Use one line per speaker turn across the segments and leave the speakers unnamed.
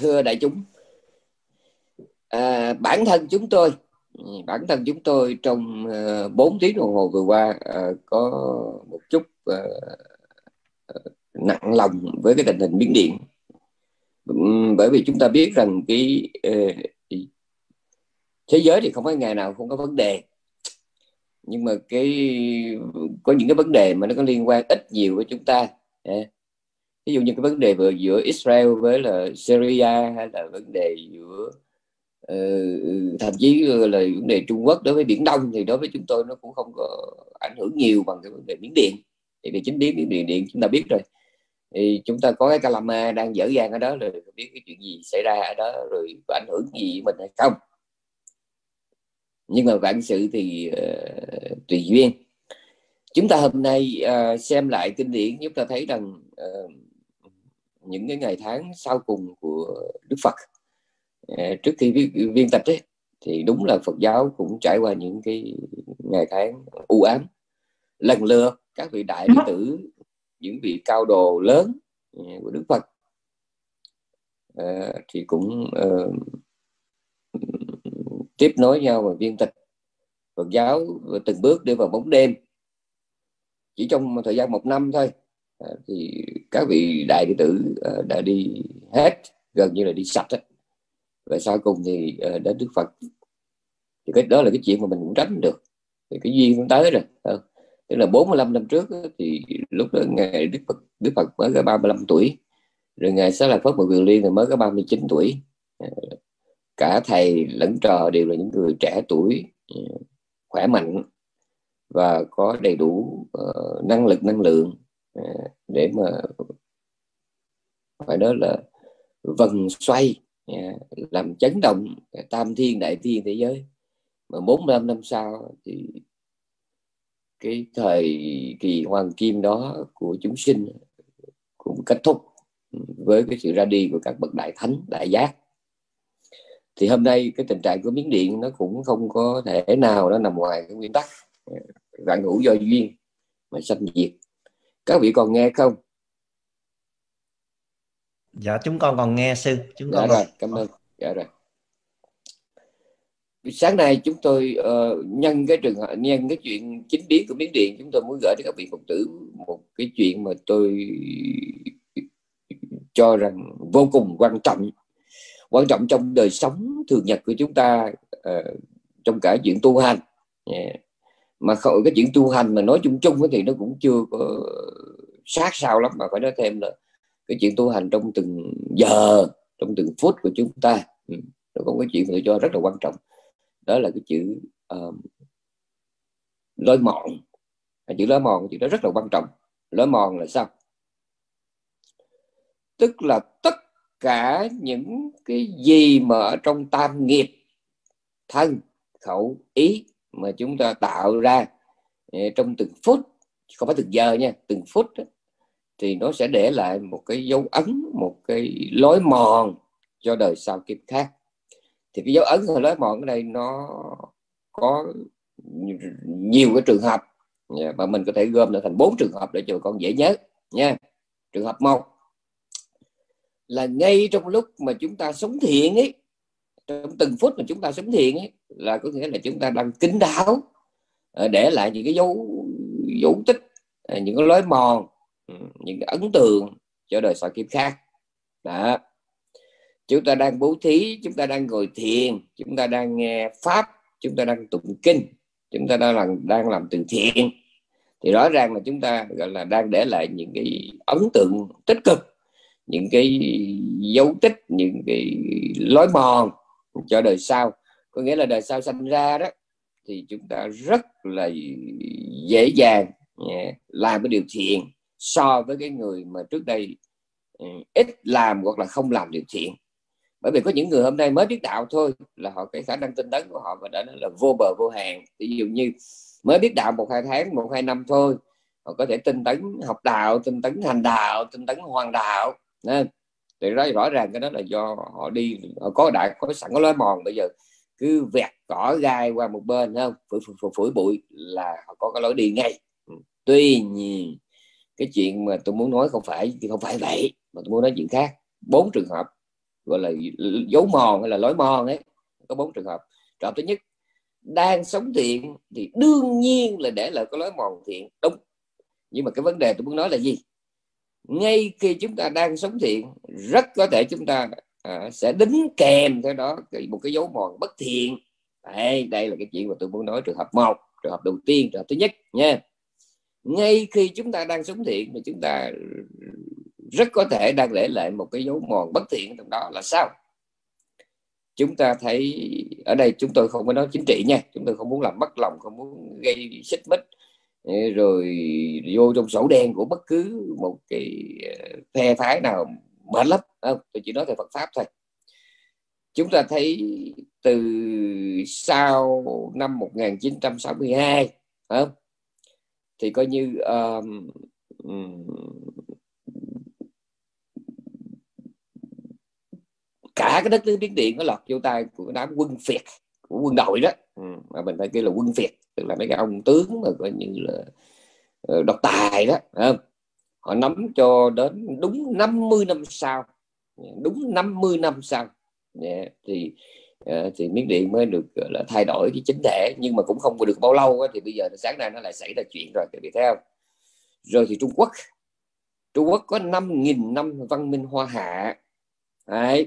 thưa đại chúng. À, bản thân chúng tôi bản thân chúng tôi trong ờ, uh, 4 tiếng đồng hồ vừa qua uh, có một chút uh, nặng lòng với cái tình hình biến điện. Um, bởi vì chúng ta biết rằng cái uh, thế giới thì không có ngày nào không có vấn đề. Nhưng mà cái có những cái vấn đề mà nó có liên quan ít nhiều với chúng ta ví dụ như cái vấn đề vừa giữa Israel với là Syria hay là vấn đề giữa uh, thậm chí là vấn đề Trung Quốc đối với Biển Đông thì đối với chúng tôi nó cũng không có ảnh hưởng nhiều bằng cái vấn đề Biển Điện. Thì cái chính biến Biển Điện, Điện chúng ta biết rồi. Thì chúng ta có cái Calama đang dở dang ở đó rồi biết cái chuyện gì xảy ra ở đó rồi có ảnh hưởng gì mình hay không. Nhưng mà vạn sự thì uh, tùy duyên. Chúng ta hôm nay uh, xem lại kinh điển chúng ta thấy rằng uh, những cái ngày tháng sau cùng của Đức Phật. Uh, trước khi viên, viên tịch ấy, thì đúng là Phật giáo cũng trải qua những cái ngày tháng u ám. Lần lượt các vị đại đệ tử những vị cao đồ lớn của Đức Phật uh, thì cũng uh, tiếp nối nhau và viên tịch. Phật giáo từng bước đi vào bóng đêm. Chỉ trong thời gian một năm thôi Ờ, thì các vị đại đệ tử ờ, đã đi hết gần như là đi sạch ấy. và sau cùng thì ờ, đến Đức Phật. Thì cái đó là cái chuyện mà mình cũng tránh được. Thì cái duyên cũng tới rồi tức là 45 năm trước thì lúc đó ngày Đức Phật Đức Phật mới có 35 tuổi. Rồi ngày sau là Phật một Quyền Liên thì mới có 39 tuổi. Cả thầy lẫn trò đều là những người trẻ tuổi khỏe mạnh. Và có đầy đủ uh, năng lực năng lượng. À, để mà phải nói là vần xoay à, làm chấn động à, tam thiên, đại thiên thế giới. Mà 45 năm sau thì cái thời kỳ hoàng kim đó của chúng sinh cũng kết thúc với cái sự ra đi của các bậc đại thánh, đại giác. Thì hôm nay cái tình trạng của miếng điện nó cũng không có thể nào nó nằm ngoài cái nguyên tắc vạn hữu do duyên mà sanh diệt các vị còn nghe không?
Dạ chúng con còn nghe sư. Chúng
dạ con rồi cảm ơn. Dạ rồi. Sáng nay chúng tôi uh, nhân cái trường hợp nhân cái chuyện chính biến của miếng điện chúng tôi muốn gửi đến các vị phật tử một cái chuyện mà tôi cho rằng vô cùng quan trọng quan trọng trong đời sống thường nhật của chúng ta uh, trong cả chuyện tu hành. Yeah mà khỏi cái chuyện tu hành mà nói chung chung thì nó cũng chưa có sát sao lắm mà phải nói thêm là cái chuyện tu hành trong từng giờ trong từng phút của chúng ta. Ừ, nó có cái chuyện tôi cho rất là quan trọng. Đó là cái chữ uh, lối mòn. Chữ lối mòn chữ đó rất là quan trọng. Lối mòn là sao? Tức là tất cả những cái gì mà ở trong tam nghiệp thân khẩu ý mà chúng ta tạo ra ờ, trong từng phút không phải từng giờ nha từng phút đó, thì nó sẽ để lại một cái dấu ấn một cái lối mòn cho đời sau kiếp khác. Thì cái dấu ấn và lối mòn ở đây nó có nhiều cái trường hợp dạ, và mình có thể gom lại thành bốn trường hợp để cho con dễ nhớ nha. Trường hợp một là ngay trong lúc mà chúng ta sống thiện ấy trong từng phút mà chúng ta sống thiện ấy, là có nghĩa là chúng ta đang kính đáo ờ, để lại những cái dấu dấu tích ờ, những cái lối mòn ừ, những cái ấn tượng cho đời sau kiếp khác. Đó. Chúng ta đang bố thí, chúng ta đang ngồi thiền, chúng ta đang nghe pháp, chúng ta đang tụng kinh, chúng ta đang làm đang làm từ thiện. Thì rõ ràng là chúng ta, gọi là, đang để lại những cái ấn tượng tích cực, những cái dấu tích, những cái lối mòn cho đời sau. Có nghĩa là đời sau sinh ra đó, thì chúng ta rất là dễ dàng à, làm cái điều thiện so với cái người mà trước đây ừ, ít làm hoặc là không làm điều thiện. Bởi vì có những người hôm nay mới biết đạo thôi, là họ cái khả năng tinh tấn của họ và đã là vô bờ vô hạn ví dụ như mới biết đạo một hai tháng, một hai năm thôi, họ có thể tinh tấn học đạo, tinh tấn hành đạo, tinh tấn hoàn đạo nên thì đó rõ ràng cái đó là do họ đi họ có đại có sẵn có lối mòn. Bây giờ cứ vẹt cỏ gai qua một bên không? Phủi, phủi, phủi bụi là họ có cái lối đi ngay. Ừ. Tuy nhiên cái chuyện mà tôi muốn nói không phải thì không phải vậy mà tôi muốn nói chuyện khác. Bốn trường hợp gọi là dấu mòn hay là lối mòn ấy có bốn trường hợp. Trường hợp thứ nhất đang sống thiện thì đương nhiên là để lại cái lối mòn thiện. Đúng. Nhưng mà cái vấn đề tôi muốn nói là gì? Ngay khi chúng ta đang sống thiện rất có thể chúng ta à, sẽ đính kèm theo đó một cái dấu mòn bất thiện. Đây, đây là cái chuyện mà tôi muốn nói trường hợp một trường hợp đầu tiên trường hợp thứ nhất nha. Ngay khi chúng ta đang sống thiện thì chúng ta rất có thể đang để lại một cái dấu mòn bất thiện trong đó là sao? Chúng ta thấy ở đây chúng tôi không có nói chính trị nha chúng tôi không muốn làm mất lòng không muốn gây xích mích rồi vô trong sổ đen của bất cứ một cái ờ, phe phái nào mệt lắm không tôi chỉ nói về Phật pháp thôi chúng ta thấy từ sau năm 1962 không? thì coi như um, cả cái đất nước Miến Điện nó lọt vô tay của đám quân phiệt, của quân đội đó ừ, mà mình phải kêu là quân phiệt tức là mấy cái ông tướng mà coi như là ờ, độc tài đó không? họ nắm cho đến đúng 50 năm sau. Đúng 50 năm sau. Dạ, thì ờ, thì miếng điện mới được là, thay đổi cái chính thể. Nhưng mà cũng không được bao lâu thì bây giờ sáng nay nó lại xảy ra chuyện rồi, các vị theo rồi thì Trung Quốc. Trung Quốc có 5.000 năm văn minh hoa hạ. Đấy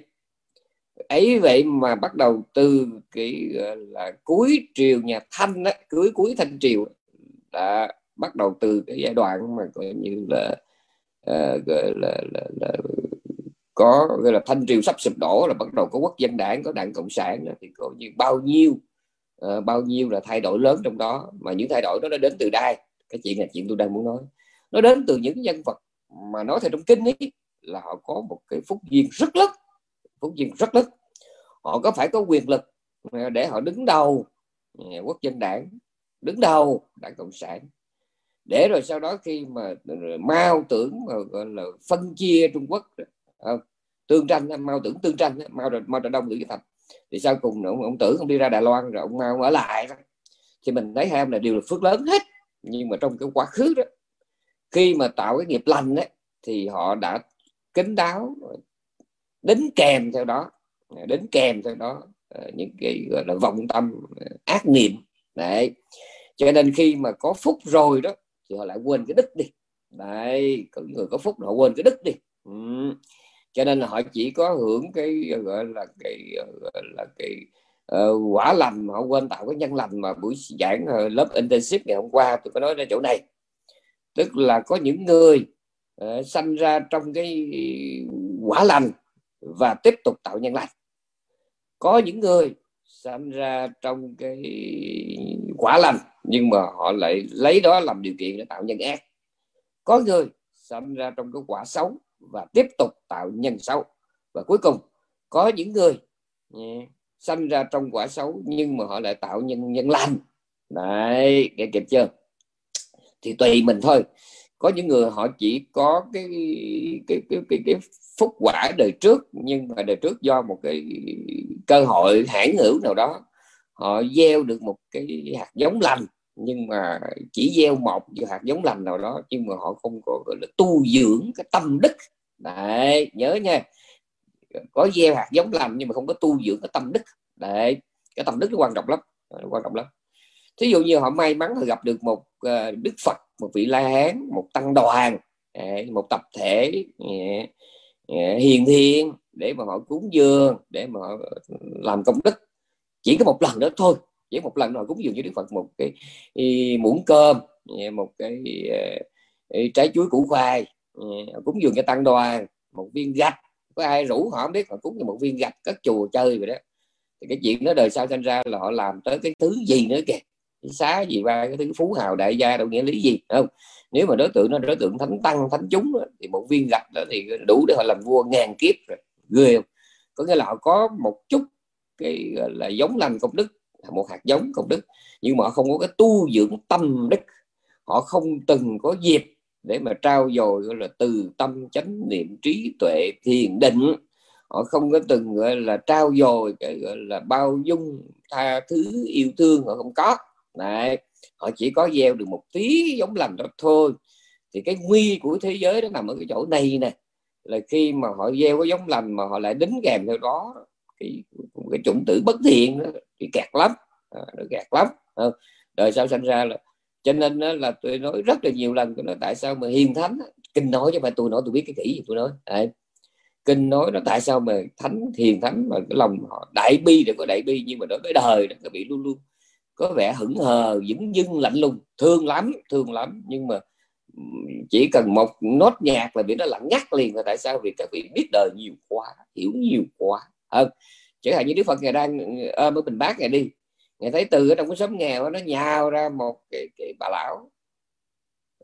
ấy vậy mà bắt đầu từ cái là cuối triều nhà Thanh á cuối cuối Thanh triều đã bắt đầu từ cái giai đoạn mà coi như là uh, gọi là, là, là có gọi là thanh triều sắp sụp đổ là bắt đầu có quốc dân đảng có đảng cộng sản thì coi như bao nhiêu uh, bao nhiêu là thay đổi lớn trong đó. Mà những thay đổi đó nó đến từ đây cái chuyện là chuyện tôi đang muốn nói. Nó đến từ những nhân vật mà nói theo trong kinh ấy là họ có một cái phúc duyên rất lớn phúc duyên rất lớn. Họ có phải có quyền lực để họ đứng đầu ừ, quốc dân đảng đứng đầu đảng cộng sản? Để rồi sau đó khi mà ừ, mao tưởng mà gọi là phân chia trung quốc ừ, không? tương tranh mao tưởng tương tranh mao mao trà đông tưởng thành thì sau cùng ông, ông tưởng ông đi ra đài loan rồi ông mao ở lại thì mình thấy hai là đều là phước lớn hết. Nhưng mà trong cái quá khứ đó khi mà tạo cái nghiệp lành ấy, thì họ đã kính đáo đính kèm theo đó đính kèm theo đó ờ, những cái gọi là vọng tâm ờ, ác niệm. Đấy. Cho nên khi mà có phúc rồi đó thì họ lại quên cái đức đi. Đấy có người có phúc họ quên cái đức đi. Ừ. cho nên là họ chỉ có hưởng cái ờ, gọi là cái gọi là cái uh, quả lành họ quên tạo cái nhân lành mà buổi giảng uh, lớp intensive ngày hôm qua tôi có nói ra chỗ này. Tức là có những người uh, sanh ra trong cái quả lành và tiếp tục tạo nhân lành. Có những người sanh ra trong cái quả lành nhưng mà họ lại lấy đó làm điều kiện để tạo nhân ác. Có người sanh ra trong cái quả xấu và tiếp tục tạo nhân xấu. Và cuối cùng có những người yeah, sanh ra trong quả xấu nhưng mà họ lại tạo nhân nhân lành. Đấy nghe kịp chưa? Thì tùy mình thôi có những người họ chỉ có cái cái cái cái, cái phúc quả đời trước nhưng mà đời trước do một cái cơ hội hãn hữu nào đó họ gieo được một cái hạt giống lành nhưng mà chỉ gieo một hạt giống lành nào đó nhưng mà họ không có gọi là tu dưỡng cái tâm đức. Đấy nhớ nha. Có gieo hạt giống lành nhưng mà không có tu dưỡng cái tâm đức. Đấy cái tâm đức nó quan trọng lắm. Nó quan trọng lắm. Thí dụ như họ may mắn họ gặp được một ờ, đức phật một vị la hán, một tăng đoàn một tập thể ừ, ừ, hiền thiên để mà họ cúng dường, để mà họ làm công đức. Chỉ có một lần đó thôi, chỉ một lần họ cúng dường cho đức phật, một cái ừ, muỗng cơm một cái trái chuối củ khoai cúng dường cho tăng đoàn, một viên gạch. Có ai rủ họ không biết, họ cúng cho một viên gạch cất chùa chơi vậy đó. Thì cái chuyện đó đời sau sinh ra là họ làm tới cái thứ gì nữa kìa xá gì ba cái thứ phú hào đại gia đâu nghĩa lý gì không? Nếu mà đối tượng nó đối tượng thánh tăng thánh chúng đó, thì một viên gạch đó thì đủ để họ làm vua ngàn kiếp rồi. Ghê không? Có nghĩa là họ có một chút cái là giống lành công đức một hạt giống công đức nhưng mà họ không có cái tu dưỡng tâm đức. Họ không từng có dịp để mà trao dồi gọi là từ tâm chánh niệm trí tuệ thiền định. Họ không có từng gọi là trao dồi cái gọi là bao dung tha thứ yêu thương họ không có. Đấy. họ chỉ có gieo được một tí giống lành đó thôi thì cái nguy của thế giới nó nằm ở cái chỗ này nè là khi mà họ gieo cái giống lành mà họ lại đính kèm theo đó cái cái chủng tử bất thiện đó, thì kẹt lắm à, nó kẹt lắm à, đời sau sinh ra là cho nên đó là tôi nói rất là nhiều lần tôi nói tại sao mà hiền thánh kinh nói chứ mà tôi nói tôi biết cái kỹ gì tôi nói Đấy. kinh nói nó tại sao mà thánh hiền thánh mà cái lòng họ đại bi để có đại bi nhưng mà đối với đời nó bị luôn luôn có vẻ hững hờ dững dưng lạnh lùng. Thương lắm thương lắm. Nhưng mà chỉ cần một nốt nhạc là bị nó lặng ngắt liền là tại sao? Vì các vị biết đời nhiều quá hiểu nhiều quá. Hơn chẳng hạn như đức phật ngày đang ờ, ở ở bình bát ngày đi. Ngày thấy từ ở trong cái xóm nghèo nó nhào ra một cái, cái bà lão.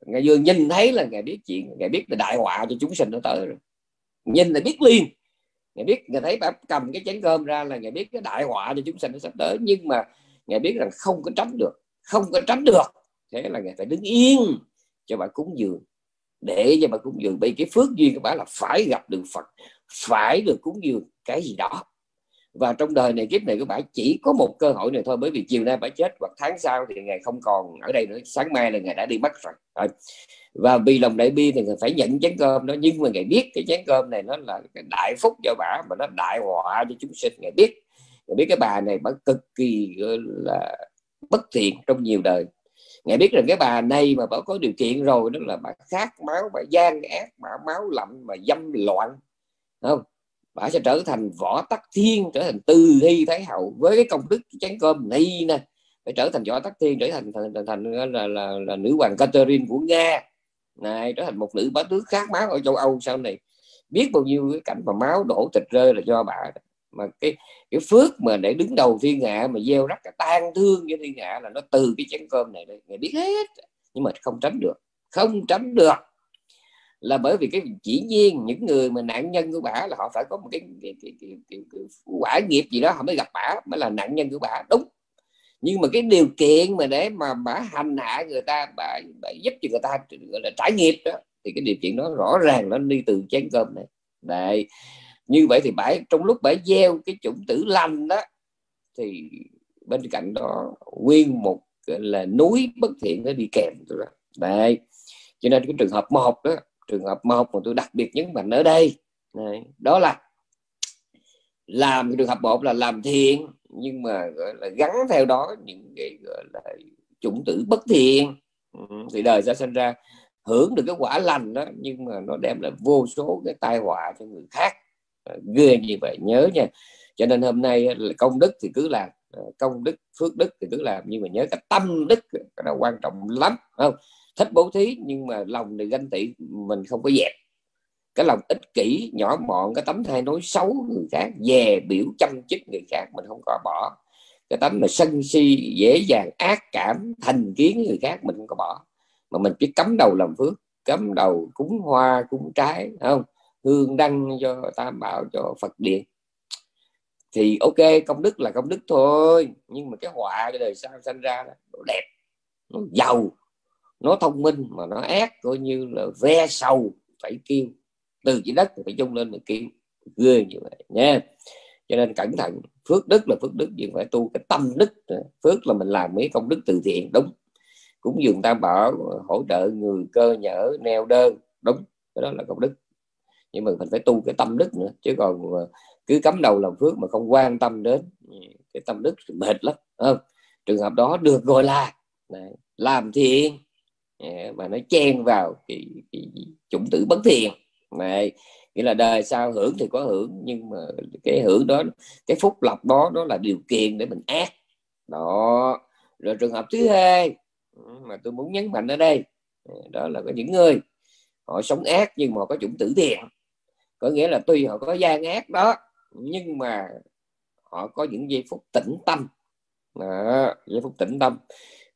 Ngày vừa nhìn thấy là ngài biết chuyện ngài biết là đại họa cho chúng sinh nó tới rồi. Nhìn là biết liền. Ngài biết ngài thấy bà cầm cái chén cơm ra là ngài biết cái đại họa cho chúng sinh nó sắp tới. Nhưng mà ngài biết rằng không có tránh được, không có tránh được. Thế là ngài phải đứng yên cho bà cúng dường. Để cho bà cúng dường, bởi cái phước duyên của bà là phải gặp được Phật, phải được cúng dường cái gì đó. Và trong đời này, kiếp này của bà chỉ có một cơ hội này thôi, bởi vì chiều nay bà chết hoặc tháng sau thì ngày không còn ở đây nữa. Sáng mai là ngày đã đi mất rồi. Và vì lòng đại bi thì ngài phải nhận chén cơm đó. Nhưng mà ngài biết cái chén cơm này nó là cái đại phúc cho bà, mà nó đại họa cho chúng sinh, ngài biết biết cái bà này bà cực kỳ là bất thiện trong nhiều đời. Ngài biết rằng cái bà này mà bà có điều kiện rồi đó là bà khát máu bà gian ác bà máu lạnh mà dâm loạn không? Bà sẽ trở thành võ tắc thiên trở thành tư hy thái hậu với cái công đức chén cơm này nè. Phải trở thành võ tắc thiên trở thành thành, thành, thành là, là, là, là nữ hoàng Catherine của nga. Này trở thành một nữ bá tước khát máu ở châu âu sau này. Biết bao nhiêu cái cảnh mà máu đổ thịt rơi là do bà mà cái cái phước mà để đứng đầu thiên hạ mà gieo rắc cái tan thương cho thiên hạ là nó từ cái chén cơm này đây ngài biết hết nhưng mà không tránh được. Không tránh được là bởi vì cái chỉ nhiên những người mà nạn nhân của bả là họ phải có một cái, cái, cái, cái, cái, cái quả nghiệp gì đó họ mới gặp bả mới là nạn nhân của bả. Đúng. Nhưng mà cái điều kiện mà để mà bả hành hạ người ta bả bả giúp cho người ta gọi là trải nghiệp đó thì cái điều kiện đó rõ ràng nó đi từ chén cơm này. Đấy như vậy thì bãi trong lúc bãi gieo cái chủng tử lành đó thì bên cạnh đó nguyên một là núi bất thiện nó đi kèm đó đấy. Cho nên cái trường hợp một đó trường hợp một mà tôi đặc biệt nhấn mạnh ở đây đấy, đó là làm trường hợp một là làm thiện nhưng mà gọi là gắn theo đó những cái gọi là chủng tử bất thiện. Ừ, thì đời sẽ sinh ra hưởng được cái quả lành đó nhưng mà nó đem lại vô số cái tai họa cho người khác. Ờ, ghê như vậy. Nhớ nha. Cho nên hôm nay công đức thì cứ làm ờ, công đức, phước đức thì cứ làm, nhưng mà nhớ cái tâm đức cái đó quan trọng lắm không? Thích bố thí nhưng mà lòng này ganh tị, mình không có dẹp. Cái lòng ích kỷ, nhỏ mọn, cái tấm thay nói xấu người khác, dè biểu chăm chích người khác, mình không có bỏ. Cái tấm mà sân si, dễ dàng, ác cảm, thành kiến người khác, mình không có bỏ. Mà mình chỉ cấm đầu làm phước cấm đầu cúng hoa, cúng trái không? Hương đăng cho tam bảo, cho phật điện. Thì ok, công đức là công đức thôi, nhưng mà cái họa, cái đời sau sanh ra nó đẹp, nó giàu, nó thông minh, mà nó ác, coi như là ve sầu, phải kêu từ chỉ đất phải chung lên mà kêu, ghê như vậy nha. Cho nên cẩn thận, phước đức là phước đức, nhưng phải tu cái tâm đức. Phước là mình làm mấy công đức từ thiện, đúng. Cũng dường ta bảo, hỗ trợ người, cơ nhở neo đơn, đúng. Cái đó là công đức nhưng mà mình phải tu cái tâm đức nữa chứ còn cứ cắm đầu làm phước mà không quan tâm đến cái tâm đức thì mệt lắm không? trường hợp đó được gọi là này, làm thiện mà nó chen vào cái, cái chủng tử bất thiện này nghĩa là đời sau hưởng thì có hưởng nhưng mà cái hưởng đó cái phúc lộc đó đó là điều kiện để mình ác. Đó. Rồi trường hợp thứ hai mà tôi muốn nhấn mạnh ở đây đó là có những người họ sống ác nhưng mà có chủng tử thiện có nghĩa là tuy họ có gian ác đó nhưng mà họ có những giây phút tĩnh tâm. À, giây phút tĩnh tâm.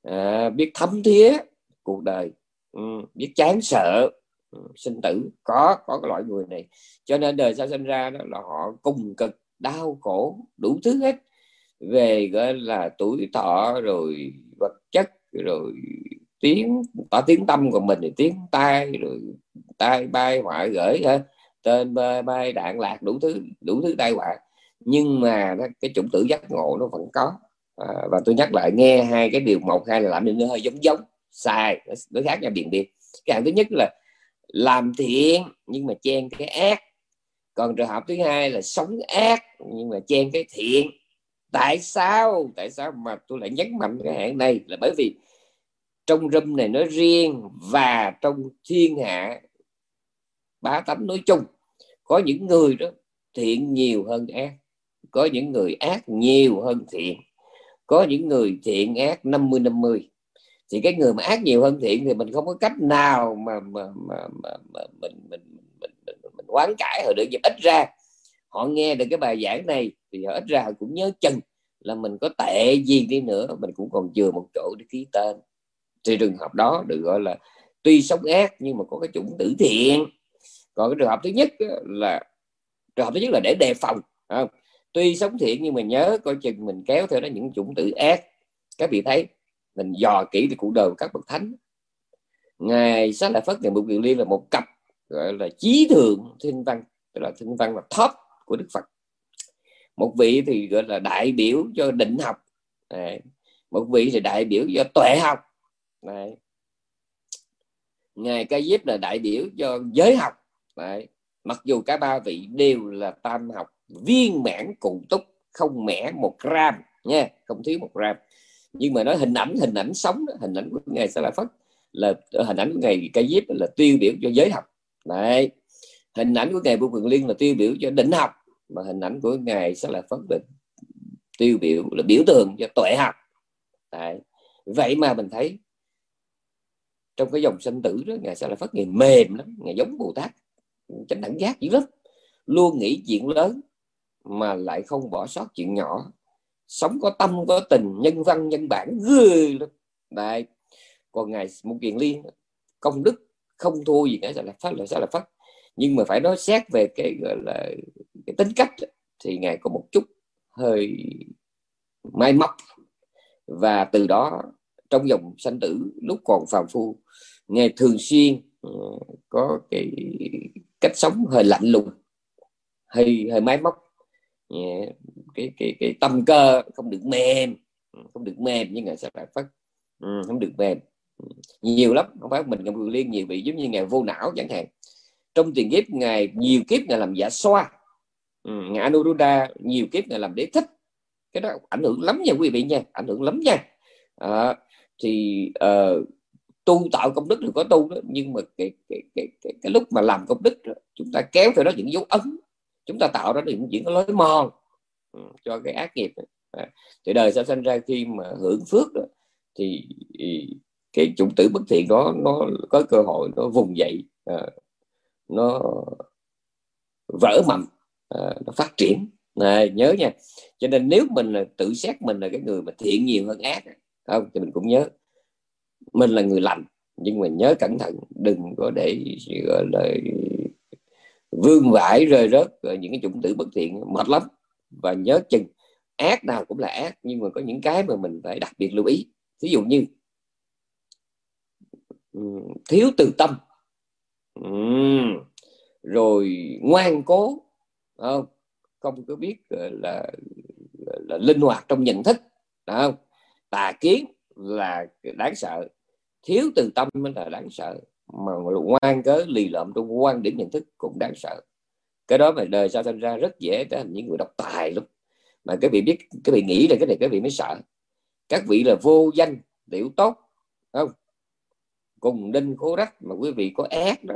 À, biết thấm thía cuộc đời ừ, biết chán sợ ừ, sinh tử. Có có cái loại người này. Cho nên đời sau sinh ra đó là họ cùng cực đau khổ đủ thứ hết. Về gọi là tuổi thọ rồi vật chất rồi tiếng tỏ tiếng tâm của mình thì tiếng tai rồi tai bay hoại gửi ha tên bay đạn lạc đủ thứ đủ thứ tai họa. Nhưng mà cái chủng tử giác ngộ nó vẫn có. À, và tôi nhắc lại nghe hai cái điều một hai là làm nên nó hơi giống giống sai nó khác nhau điện biệt. Cái hạng thứ nhất là làm thiện nhưng mà chen cái ác. Còn trường hợp thứ hai là sống ác nhưng mà chen cái thiện. Tại sao? Tại sao mà tôi lại nhấn mạnh cái hạng này? Là bởi vì trong râm này nói riêng và trong thiên hạ bá tánh nói chung có những người đó thiện nhiều hơn ác có những người ác nhiều hơn thiện có những người thiện ác 50 50 thì cái người mà ác nhiều hơn thiện thì mình không có cách nào mà mà mà, mà, mà mình, mình mình mình mình quán cãi họ được. Nhưng ít ra họ nghe được cái bài giảng này thì họ ít ra họ cũng nhớ chừng là mình có tệ gì đi nữa mình cũng còn chừa một chỗ để ký tên. Thì trường hợp đó được gọi là tuy sống ác nhưng mà có cái chủng tử thiện còn cái trường hợp thứ nhất là, trường hợp thứ nhất là để đề phòng không? tuy sống thiện nhưng mà nhớ coi chừng mình kéo theo đó những chủng tử ác, các vị thấy, mình dò kỹ thì cuộc đời của các bậc thánh ngài sát lại phất ngài bục kiều liên là một cặp, gọi là, chí thượng thiên văn, tức là thiên văn là top của đức phật một vị thì, gọi là, đại biểu cho định học, Đấy. một vị thì đại biểu cho tuệ học, Đấy. ngài ca diếp là đại biểu cho giới học Đấy. mặc dù cả ba vị đều là tam học viên mãn cụ túc, không mẻ một gram nha, không thiếu một gram nhưng mà nói hình ảnh hình ảnh sống hình ảnh của ngài sa la phất là, hình ảnh của ngài ca diếp là tiêu biểu cho giới học Đấy. hình ảnh của ngài vô quyền liên là tiêu biểu cho định học, mà hình ảnh của ngài sa la phất là tiêu biểu, là biểu tượng cho tuệ học Đấy. vậy mà mình thấy trong cái dòng sinh tử đó, ngài sa la phất ngài mềm lắm, ngài giống bồ tát chánh đẳng giác dữ lắm. Luôn nghĩ chuyện lớn mà lại không bỏ sót chuyện nhỏ. Sống có tâm, có tình, nhân văn, nhân bản, ghê lắm. Đấy. Còn ngài một kiện liên, công đức, không thua gì cả là phát là sao là phát nhưng mà phải nói xét về cái, gọi là, cái tính cách thì ngài có một chút hơi mai móc. Và từ đó, trong dòng sanh tử, lúc còn phàm phu, ngài thường xuyên ờ, có cái cách sống hơi lạnh lùng hơi hơi máy móc. Dạ, cái cái cái tâm cơ không được mềm không được mềm như ngài sẽ phải phát ừ, không được mềm. Ừ, nhiều lắm không phải mình ngài liên nhiều vị giống như ngài vô não chẳng hạn. Trong tiền kiếp ngài nhiều kiếp ngài làm giả xoa. Ừ, ngài Anuruddha nhiều kiếp ngài làm đế thích. Cái đó ảnh hưởng lắm nha quý vị nha ảnh hưởng lắm nha. À, thì uh, tu tạo công đức thì có tu đó. Nhưng mà cái cái cái cái, cái lúc mà làm công đức đó, chúng ta kéo theo đó những dấu ấn. Chúng ta tạo ra những những lối mòn ừ, cho cái ác nghiệp à, thì đời sẽ sinh ra khi mà hưởng phước đó, thì cái chủng tử bất thiện đó nó có cơ hội nó vùng dậy à, nó vỡ mầm à, nó phát triển. Này, nhớ nha. Cho nên nếu mình là tự xét mình là cái người mà thiện nhiều hơn ác không thì mình cũng nhớ mình là người lành, nhưng mà nhớ cẩn thận, đừng có để, gọi là, vương vãi, rơi rớt những cái chủng tử bất thiện mệt lắm. Và nhớ chừng, ác nào cũng là ác, nhưng mà có những cái mà mình phải đặc biệt lưu ý. Ví dụ như thiếu từ tâm. Rồi ngoan cố không? Không có biết là là, linh hoạt trong nhận thức không? Tà kiến là đáng sợ. Thiếu từ tâm mới là đáng sợ. Mà ngoan cớ lì lợm trong quan điểm nhận thức cũng đáng sợ. Cái đó mà đời sao sinh ra rất dễ trở thành những người độc tài lắm. Mà cái vị biết cái vị nghĩ là cái này cái vị mới sợ. Các vị là vô danh tiểu tốt không? Cùng đinh khố rách mà quý vị có ác đó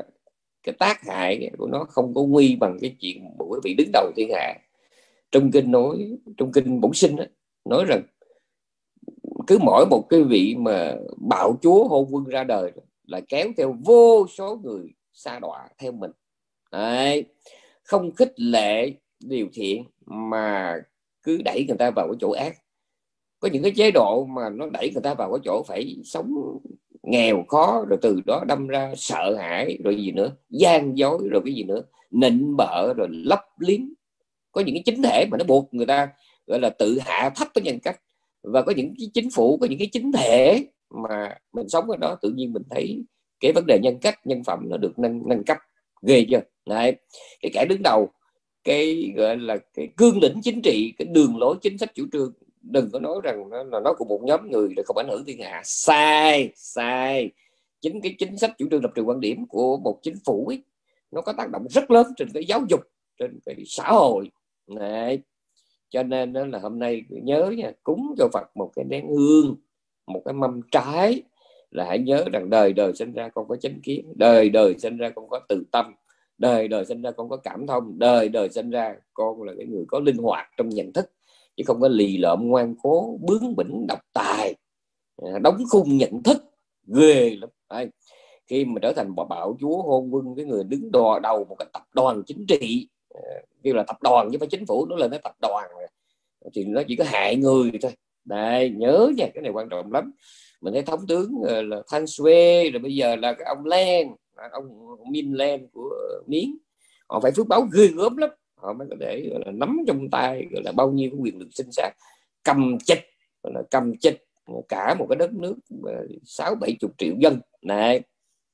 cái tác hại của nó không có nguy bằng cái chuyện quý vị đứng đầu thiên hạ. Trong kinh nói trong kinh bổn sinh đó, nói rằng cứ mỗi một cái vị mà bạo chúa hôn quân ra đời là kéo theo vô số người xa đọa theo mình. Đấy. không khích lệ điều thiện mà cứ đẩy người ta vào cái chỗ ác. Có những cái chế độ mà nó đẩy người ta vào cái chỗ phải sống nghèo khó, rồi từ đó đâm ra sợ hãi, rồi gì nữa, gian dối, rồi cái gì nữa, nịnh bợ, rồi lấp liếm. Có những cái chính thể mà nó buộc người ta, gọi là tự hạ thấp cái nhân cách và có những cái chính phủ có những cái chính thể mà mình sống ở đó tự nhiên mình thấy cái vấn đề nhân cách nhân phẩm nó được nâng nâng cấp. Ghê chưa? Đấy. cái kẻ đứng đầu cái gọi là cái cương lĩnh chính trị cái đường lối chính sách chủ trương đừng có nói rằng nó là nó của một nhóm người là không ảnh hưởng thiên hạ. Sai sai. Chính cái chính sách chủ trương lập trường quan điểm của một chính phủ ấy, nó có tác động rất lớn trên cái giáo dục trên cái xã hội. Này cho nên đó là hôm nay nhớ nha, cúng cho Phật một cái nén hương, một cái mâm trái là hãy nhớ rằng đời đời sinh ra con có chánh kiến, đời đời sinh ra con có từ tâm, đời đời sinh ra con có cảm thông, đời đời sinh ra con là cái người có linh hoạt trong nhận thức chứ không có lì lợm, ngoan cố, bướng bỉnh, độc tài à, đóng khung nhận thức, ghê lắm Đấy. khi mà trở thành bà Bảo chúa hôn quân cái người đứng đò đầu một cái tập đoàn chính trị như kêu là tập đoàn chứ phải chính phủ nó lên tới tập đoàn thì nó chỉ có hại người thôi. Đây nhớ nha cái này quan trọng lắm. Mình thấy thống tướng ờ, là Thanh Xuê rồi bây giờ là cái ông Len ông, Min Len của Miến. Họ phải phước báo ghê gớm lắm. Họ mới có thể gọi là nắm trong tay gọi là bao nhiêu cái quyền lực sinh sản. Cầm chích gọi là cầm chích cả một cái đất nước sáu bảy chục triệu dân. Này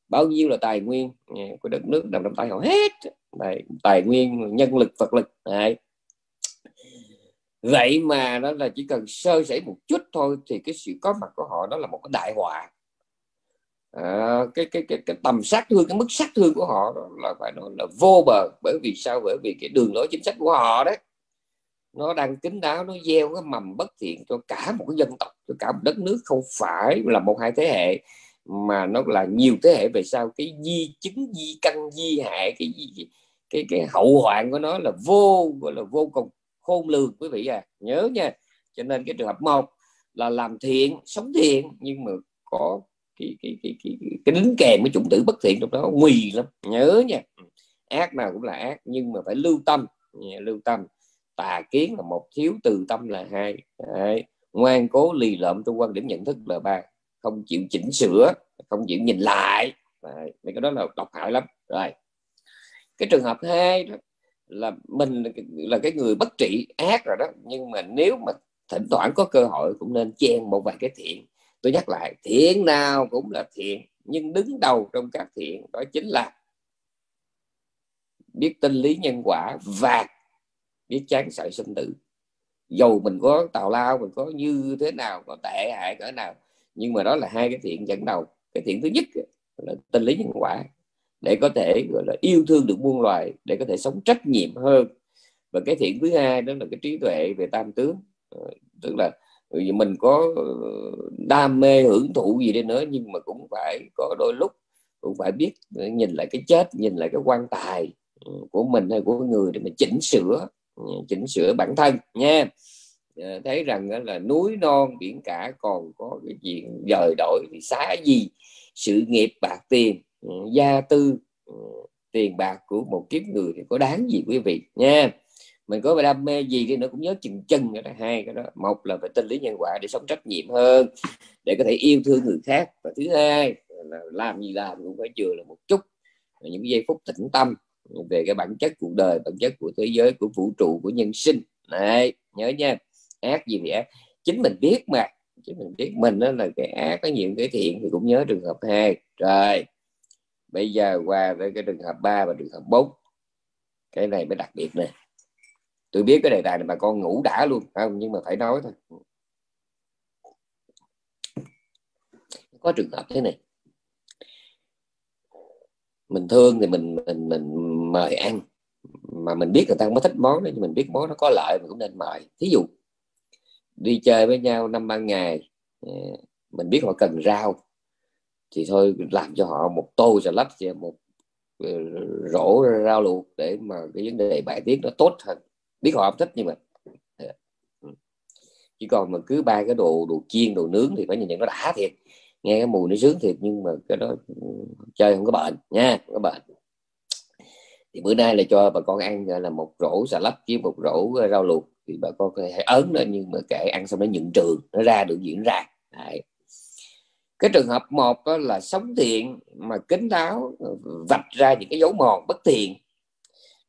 bao nhiêu là tài nguyên của đất nước nằm trong tay họ hết. Đấy, tài nguyên nhân lực vật lực. Đấy. vậy mà nó là chỉ cần sơ sẩy một chút thôi thì cái sự có mặt của họ đó là một cái đại họa. À, cái, cái cái cái tầm sát thương cái mức sát thương của họ đó là phải nói là vô bờ bởi vì sao? Bởi vì cái đường lối chính sách của họ đấy. Nó đang kín đáo nó gieo cái mầm bất thiện cho cả một cái dân tộc cho cả một đất nước. Không phải là một hai thế hệ mà nó là nhiều thế hệ về sau. Cái di chứng di căn di hại cái cái cái, cái hậu hoạn của nó là vô gọi là vô cùng khôn lường quý vị à. Nhớ nha. Cho nên cái trường hợp một là làm thiện sống thiện nhưng mà có cái cái cái cái, cái đính kèm với chủng tử bất thiện trong đó nguy lắm. Nhớ nha. Ác nào cũng là ác nhưng mà phải lưu tâm. Lưu tâm. Tà kiến là một thiếu từ tâm là hai. Đấy. ngoan cố lì lợm trong quan điểm nhận thức là ba. Không chịu chỉnh sửa không chịu nhìn lại. Đấy. mấy cái đó là độc hại lắm. Rồi cái trường hợp hai đó là mình là cái người bất trị, ác rồi đó. Nhưng mà nếu mà thỉnh thoảng có cơ hội cũng nên chen một vài cái thiện. Tôi nhắc lại, thiện nào cũng là thiện, nhưng đứng đầu trong các thiện đó chính là biết tinh lý nhân quả và biết chán sợ sinh tử. Dầu mình có tào lao, mình có như thế nào, có tệ hại cỡ nào, nhưng mà đó là hai cái thiện dẫn đầu. Cái thiện thứ nhất là tinh lý nhân quả để có thể, gọi là, yêu thương được muôn loài, để có thể sống trách nhiệm hơn. Và cái thiện thứ hai đó là cái trí tuệ về tam tướng. Ờ, tức là mình có ờ, đam mê hưởng thụ gì đi nữa, nhưng mà cũng phải có đôi lúc cũng phải biết ờ, nhìn lại cái chết, nhìn lại cái quan tài ừ, của mình hay của người để mình chỉnh sửa ừ, chỉnh sửa bản thân nha. Thấy rằng là núi non biển cả còn có cái chuyện dời đổi thì xá gì, sự nghiệp bạc tiền. Ừ, gia tư ừ, tiền bạc của một kiếp người thì có đáng gì quý vị, nha. Mình có đam mê gì đi nữa cũng nhớ chừng chân cái đó, hai cái đó. Một là phải tinh lý nhân quả để sống trách nhiệm hơn, để có thể yêu thương người khác. Và thứ hai là làm gì làm cũng phải chừa là một chút. Những giây phút tĩnh tâm về cái bản chất cuộc đời, bản chất của thế giới, của vũ trụ, của nhân sinh. Này nhớ nha. Ác gì thì ác. Chính mình biết mà. Chính mình biết. Mình đó là cái ác, có nhiều cái thiện thì cũng nhớ trường hợp hai. Rồi bây giờ qua với cái trường hợp 3 và trường hợp 4 cái này mới đặc biệt nè. Tôi biết cái đề tài này bà con ngủ đã luôn không? Nhưng mà phải nói thôi. Có trường hợp thế này. Mình thương thì mình mình mình mời ăn. Mà mình biết người ta không có thích món đó, nhưng mình biết món nó có lợi mình cũng nên mời. Thí dụ, đi chơi với nhau năm ba ngày ờ, mình biết họ cần rau thì thôi, làm cho họ một tô xà lách và một ờ, rổ rau luộc để mà cái vấn đề bài tiết nó tốt hơn. Biết họ không thích nhưng mà ừ. chỉ còn mà cứ ba cái đồ đồ chiên, đồ nướng thì phải nhìn nhận nó đã thiệt. Nghe cái mùi nó sướng thiệt nhưng mà cái đó ừ, chơi không có bệnh nha, không có bệnh. Thì bữa nay là cho bà con ăn là, một rổ xà lách với một rổ rau luộc. Thì bà con có thể ớn lên nhưng mà kệ ăn xong nó nhận trường nó ra được diễn ra. Đấy cái trường hợp một đó là sống thiện mà kính đáo ờ, vạch ra những cái dấu mòn bất thiện.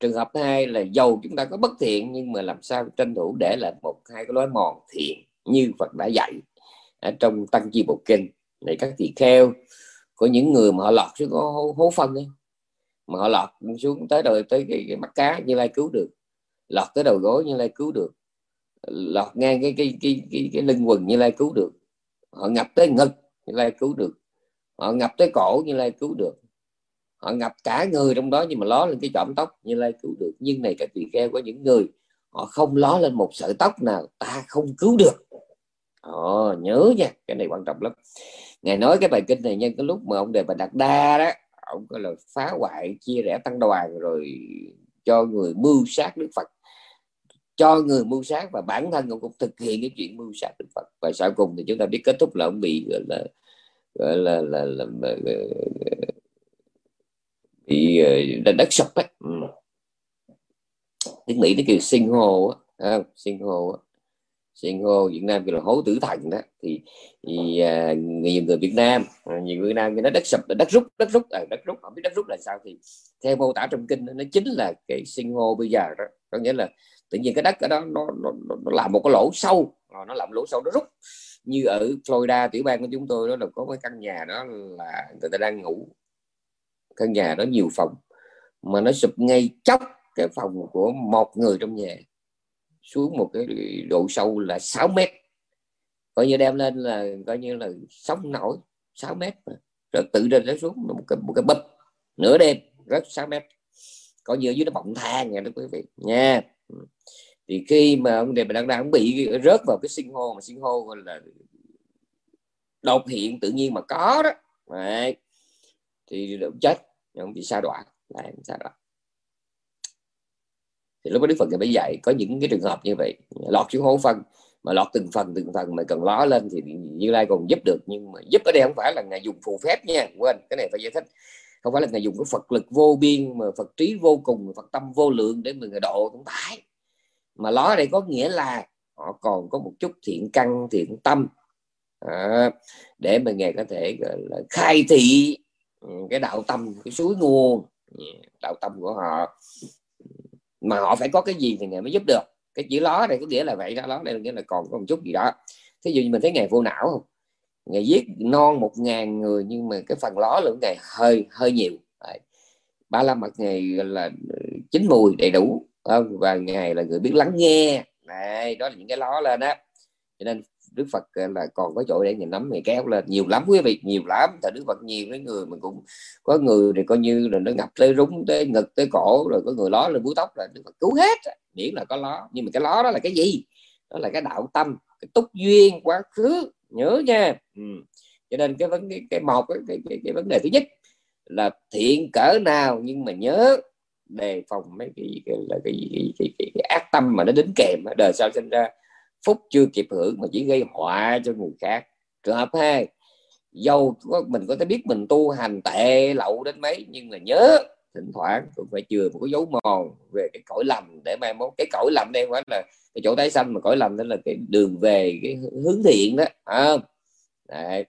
Trường hợp hai là giàu chúng ta có bất thiện nhưng mà làm sao tranh thủ để lại một hai cái lối mòn thiện như Phật đã dạy ở trong tăng chi bộ kinh. Này các tỳ kheo của những người mà họ lọt xuống có hố, hố phân ấy mà họ lọt xuống tới đời tới cái, cái mắt cá như lai cứu được. Lọt tới đầu gối như lai cứu được. Lọt ngang cái cái cái cái, cái lưng quần như lai cứu được. Họ ngập tới ngực như lai cứu được. Họ ngập tới cổ như lai cứu được. Họ ngập cả người trong đó nhưng mà ló lên cái chỏm tóc như lai cứu được. Nhưng này các tỳ kheo có những người họ không ló lên một sợi tóc nào ta không cứu được. Ồ, nhớ nha cái này quan trọng lắm. Ngài nói cái bài kinh này nhân cái lúc mà ông đề bà đạt đa đó ông có là phá hoại chia rẽ tăng đoàn rồi cho người mưu sát đức phật cho người mưu sát và bản thân ông cũng thực hiện cái chuyện mưu sát đức phật. Và sau cùng thì chúng ta biết kết thúc là ông bị gọi là gọi là, là, là, là, là bị ờ, là đất sập ấy. Ừ. Tiếng mỹ nó kêu sinh hồ á sinh hồ á. Sinh hồ Việt Nam kêu là hố tử thần đó. Thì, thì à, nhiều người Việt Nam à, nhiều người Việt Nam nó đất sập đất rút đất rút à, đất rút. Không biết đất rút là sao thì theo mô tả trong kinh nó chính là cái sinh hồ bây giờ đó. Có nghĩa là tự nhiên cái đất ở đó nó, nó, nó, nó làm một cái lỗ sâu. Ờ, nó làm lỗ sâu nó rút. Như ở Florida tiểu bang của chúng tôi đó là có cái căn nhà đó là người ta đang ngủ. Căn nhà đó nhiều phòng mà nó sụp ngay chóc cái phòng của một người trong nhà xuống một cái độ sâu là 6 mét. Coi như đem lên là coi như là sóng nổi 6 mét rồi tự lên nó xuống một cái, một cái bập nửa đêm rất 6 mét. Coi như dưới nó bọng than nha quý vị. Nha. Ừ. thì khi mà ông đề đang đang bị rớt vào cái sinh hô mà sinh hô gọi là đột hiện tự nhiên mà có đó. Đấy. thì chết ông bị sa đọa. Là sa đọa. Thì lúc đó đức phật mới dạy, có những cái trường hợp như vậy. Lọt xuống hố phân, mà lọt từng phần từng phần mà cần ló lên thì như lai còn giúp được, nhưng mà giúp ở đây không phải là ngài dùng phù phép nha. Quên, cái này phải giải thích không phải là ngài dùng cái phật lực vô biên mà phật trí vô cùng phật tâm vô lượng để mà người độ cũng phải mà ló ở đây có nghĩa là họ còn có một chút thiện căn thiện tâm à, để mà ngài có thể gọi là khai thị ừ, cái đạo tâm cái suối nguồn ừ, đạo tâm của họ. Mà họ phải có cái gì thì ngài mới giúp được. Cái chữ ló này có nghĩa là vậy đó ló đây là nghĩa là còn có một chút gì đó. Thí dụ như mình thấy ngài vô não không? Ngài giết non một ngàn người nhưng mà cái phần ló lượng ngài hơi hơi nhiều. Ba la mật ngày là chín mùi đầy đủ và ngài là người biết lắng nghe. Này đó là những cái ló lên á. Cho nên Đức Phật là còn có chỗ để nhìn nắm người kéo lên. Nhiều lắm quý vị, nhiều lắm. Tại Đức Phật nhiều cái người mình cũng có người thì coi như là nó ngập tới rúng, tới ngực, tới cổ, rồi có người ló lên búi tóc là Đức Phật cứu hết. Miễn là có ló. Nhưng mà cái ló đó là cái gì? Đó là cái đạo tâm, cái túc duyên quá khứ nhớ nha. Ừ. cho nên cái vấn cái, cái một cái, cái, cái, cái vấn đề thứ nhất là thiện cỡ nào nhưng mà nhớ đề phòng mấy cái, cái là cái, cái, cái, cái, cái ác tâm mà nó đính kèm đời sau sinh ra phúc chưa kịp hưởng mà chỉ gây họa cho người khác. Trường hợp hai dầu mình có thể biết mình tu hành tệ lậu đến mấy nhưng mà nhớ thỉnh thoảng cũng phải chừa một cái dấu mòn về cái cõi lầm để mai mốt. Cái cõi lầm đây phải là cái chỗ tái sanh mà cõi lầm đó là cái đường về cái hướng thiện đó à, Đấy.